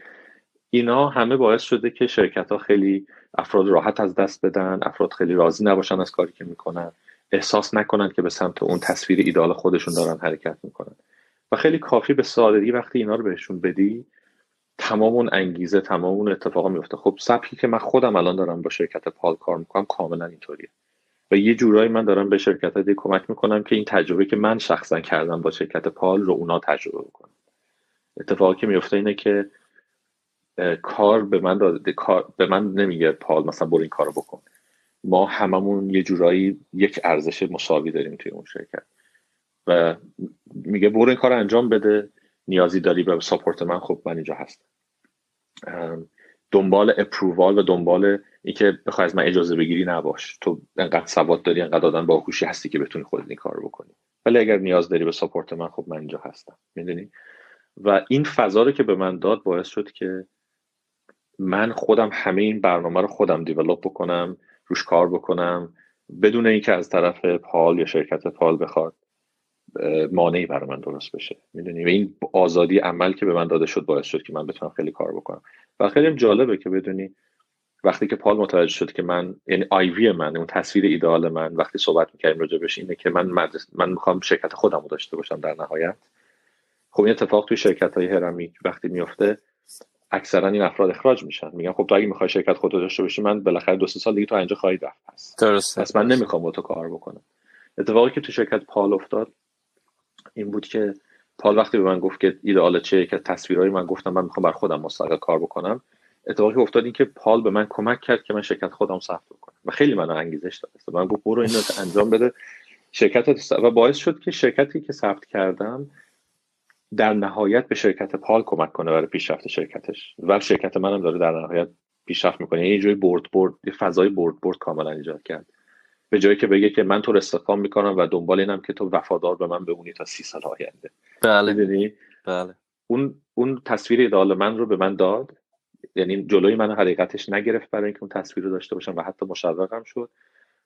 اینا همه باعث شده که شرکت ها خیلی افراد راحت از دست بدن افراد خیلی راضی نباشن از کاری که می‌کنن. احساس نکنن که به سمت اون تصویر ایدال خودشون دارن حرکت می‌کنن. و خیلی کافی به سادگی وقتی اینا رو بهشون بدی تمام اون انگیزه تمام اون اتفاقا میفته خب سبکی که من خودم الان دارم با شرکت پال کار می‌کنم کاملا اینطوریه. و یه جورایی من دارم به شرکت ها کمک می‌کنم که این تجربه که من شخصا کردم با شرکت پال رو اونا تجربه بکنم اتفاقی که میفته اینه که کار به من داده کار به من نمیگه پال مثلا برو این کارو بکن. ما هممون یه جورایی یک ارزش مساوی داریم توی اون شرکت. و میگه برو این کار انجام بده نیازی داری به ساپورت من خب من اینجا هستم. دنبال اپرووال و دنبال اینکه بخوای از من اجازه بگیری نباش. تو انقدر سواد داری انقدر آدم باهوشی هستی که بتونی خودت این کار بکنی. ولی اگر نیاز داری به ساپورت من خب من اینجا هستم. می‌دونی؟ و این فضا رو که به من داد باعث شد که من خودم همه این برنامه رو خودم دیولوب بکنم. روش کار بکنم بدون اینکه از طرف پال یا شرکت پال بخواد مانعی برای من درست بشه. می‌دونی؟ و این آزادی عمل که به من داده شد باعث شد که من بتونم خیلی کار بکنم. و خیلی جالبه که بدونی وقتی که پال متوجه شد که من یعنی آیوی من اون تصویر ایدئال من وقتی صحبت می‌کردیم راجع بهش اینه که من مدرس من می‌خوام شرکت خودم رو داشته باشم در نهایت. خب این اتفاق توی شرکت های هرمی وقتی میفته اکثرا این افراد اخراج میشن. میگن خب تو اگه می‌خوای شرکت خودت داشته باشی من بالاخره دو سه سال دیگه تو اینجا خواهی رفت. پس درسته پس من نمی‌خوام با تو کار بکنم. اتفاقی که تو شرکت پال افتاد این بود که پال وقتی به من گفت که ایدئال چه که تصویرهای من گفتم من می‌خوام بر خودم مستقل کار بکنم اتفاقی افتاد این که پال به من کمک کرد که من شرکت خودم ثبت بکنم. و خیلی من انگیزش داد. من گفت برو اینو انجام بده. شرکت و باعث شد که شرکتی که ثبت کردم در نهایت به شرکت پال کمک کنه برای پیشرفت شرکتش. و شرکت منم داره در نهایت پیشرفت می‌کنه. یعنی یه جوی برد برد یه فضای برد برد کاملا ایجاد کرد. به جایی که بگه که من تو استخدام می‌کنم و دنبال اینم که تو وفادار به من بمونی تا سی سال آینده. بله. بله. اون اون تصویر ایدال من رو به من داد. یعنی جلوی من حقیقتش نگرفت برای اینکه اون تصویر رو داشته باشم و حتی مشوقم شد.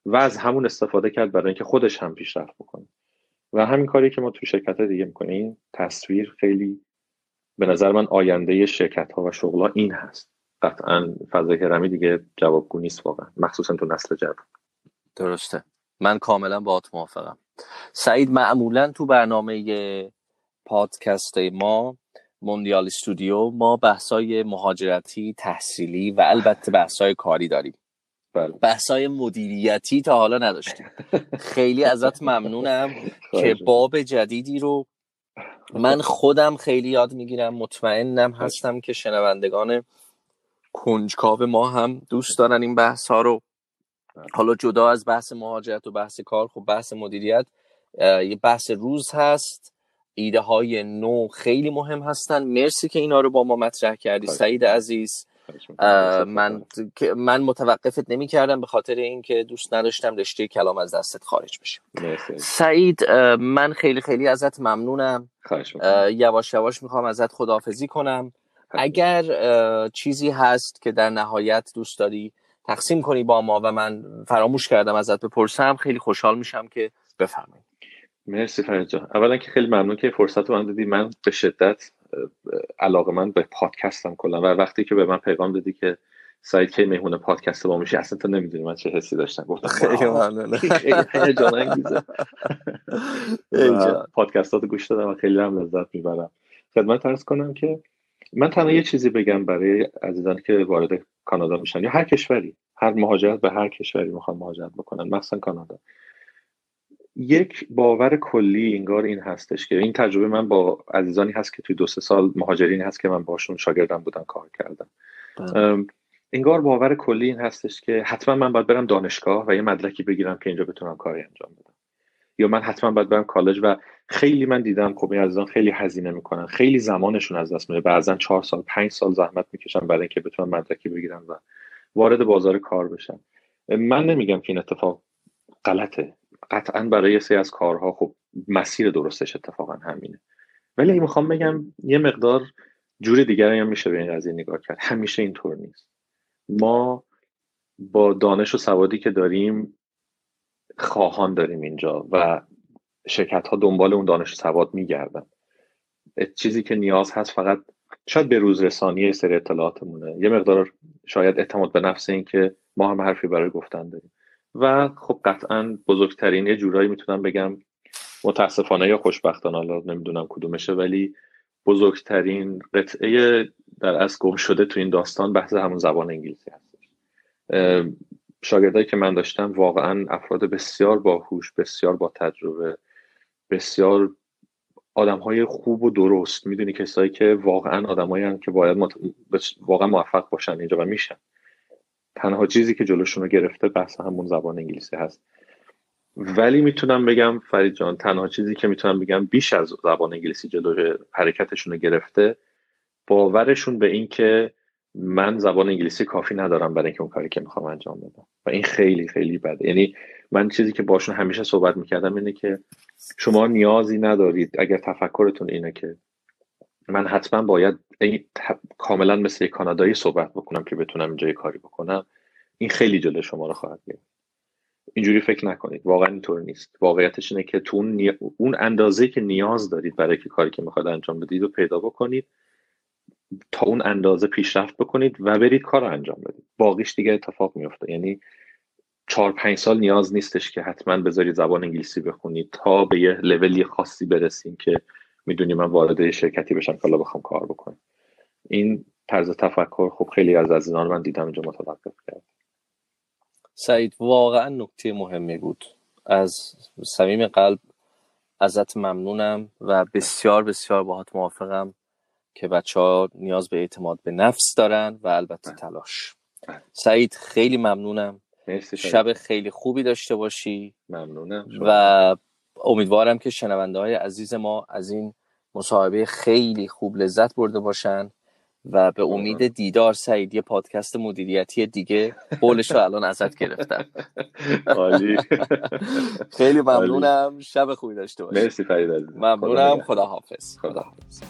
و از همون استفاده کرد برای اینکه خودش هم پیشرفت بکنه. و همین کاری که ما تو شرکت دیگه می‌کنیم تصویر خیلی به نظر من آینده شرکت ها و شغل ها این هست. قطعا فضای هرمی دیگه جوابگو نیست واقعا مخصوصا تو نسل جوان. درسته. من کاملا با موافقم. سعید معمولا تو برنامه پادکست ما موندیال استودیو ما بحثای مهاجرتی تحصیلی و البته بحثای کاری داریم. بله. بحثای مدیریتی تا حالا نداشتیم. خیلی ازت ممنونم که باب جدیدی رو من خودم خیلی یاد می‌گیرم مطمئنم هستم که شنوندگان کنجکاو ما هم دوست دارن این بحث ها رو. بله. حالا جدا از بحث مهاجرت و بحث کار خب بحث مدیریت یه بحث روز هست. ایده های نو خیلی مهم هستن. مرسی که اینا رو با ما مطرح کردی. سعید عزیز من من متوقفت نمی کردم به خاطر اینکه دوست نداشتم رشته کلام از دستت خارج بشه. سعید من خیلی خیلی ازت ممنونم. یواش یواش می‌خوام ازت خداحافظی کنم. اگر چیزی هست که در نهایت دوست داری تقسیم کنی با ما و من فراموش کردم ازت بپرسم خیلی خوشحال میشم که بفرمایید مرسی فرید جان اولا که خیلی ممنون که فرصت رو من دادی. من به شدت علاقه من به پادکستم کلا. و وقتی که به من پیغام دادی که سعید کی مهمون پادکست با میشه اصلا تو نمی‌دونی من چه حسی داشتم. گفتم خیلی ممنون. پادکستات گوش دادم و خیلی هم لذت می‌برم. خدمت ارز کنم که من تنها یه چیزی بگم برای عزیزان که وارد کانادا میشن یا هر کشوری. هر مهاجرت به هر کشوری می‌خوان مهاجرت بکنن مثلا کانادا. یک باور کلی انگار این هستش که این تجربه من با عزیزانی هست که توی دو سه سال مهاجرینی هست که من باشون شاگردم بودم کار کردم. بله. انگار باور کلی این هستش که حتما من باید برم دانشگاه و یه مدرکی بگیرم که اینجا بتونم کاری انجام بدم. یا من حتما باید برم کالج و خیلی من دیدم خب این عزیزان خیلی هزینه می‌کنن خیلی زمانشون از دست میره بعضا چهار سال پنج سال زحمت می‌کشن برای اینکه بتونن مدرکی بگیرن و وارد بازار کار بشن. من نمیگم که این اتفاق غلطه. قطعا برای سه از کارها خب مسیر درستش اتفاقا همینه. ولی می‌خوام بگم یه مقدار جور دیگری هم میشه به این قضیه نگاه کرد. همیشه اینطور نیست. ما با دانش و سوادی که داریم خواهان داریم اینجا و شرکت ها دنبال اون دانش و سواد میگردن. چیزی که نیاز هست فقط شاید به روز رسانی سری اطلاعاتمونه. یه مقدار شاید اعتماد به نفس این که ما هم حرفی برای گفتن داریم. و خب قطعا بزرگترین یه جورایی می‌تونم بگم متاسفانه یا خوشبختانه حالا نمی‌دونم کدومشه ولی بزرگترین قطعه در از گم شده تو این داستان بحث همون زبان انگلیسی هست. شاگردایی که من داشتم واقعا افراد بسیار باهوش بسیار با تجربه بسیار آدم های خوب و درست می‌دونی کسایی که واقعا آدمایی که باید واقعا موفق باشن اینجا و میشن. تنها چیزی که جلوشون رو گرفته بحث همون زبان انگلیسی هست. ولی می‌تونم بگم فرید جان تنها چیزی که می‌تونم بگم بیش از زبان انگلیسی جلو حرکتشون رو گرفته باورشون به این که من زبان انگلیسی کافی ندارم برای اینکه اون کاری که می‌خوام انجام بدم. و این خیلی خیلی بده. یعنی من چیزی که باشون همیشه صحبت می‌کردم اینه که شما نیازی ندارید اگر تفکرتون اینه که من حتما باید کاملا مثل کانادایی صحبت بکنم که بتونم اینجا کاری بکنم. این خیلی جلو شما رو خواهد گرفت. اینجوری فکر نکنید. واقعا اینطور نیست. واقعیتش اینه که تو اون, اون اندازه که نیاز دارید برای که کاری که می‌خواد انجام بدید و پیدا بکنید تا اون اندازه پیشرفت بکنید و برید کار رو انجام بدید. باقیش دیگه اتفاق میفته یعنی چهار پنج سال نیاز نیستش که حتما بذارید زبان انگلیسی بخونید تا به یه لولی خاصی برسیم که می‌دونی من وارد شرکتی بشم که بخوام کار بکنم. این طرز تفکر خب خیلی از عزیزان من دیدم اینجا متوقف کرد. سعید واقعا نکته مهمی بود. از صمیم قلب ازت ممنونم و بسیار بسیار باهات موافقم که بچه ها نیاز به اعتماد به نفس دارن و البته تلاش. سعید خیلی ممنونم. شب خیلی خوبی داشته باشی. ممنونم. و امیدوارم که شنونده های عزیز ما از این مصاحبه خیلی خوب لذت برده باشن و به امید دیدار سعید یه پادکست مدیریتی دیگه قولش رو الان ازت گرفتم. خیلی ممنونم. شب خوبی داشته باشی. مرسی فرید ممنونم. خدا حافظ خدا حافظ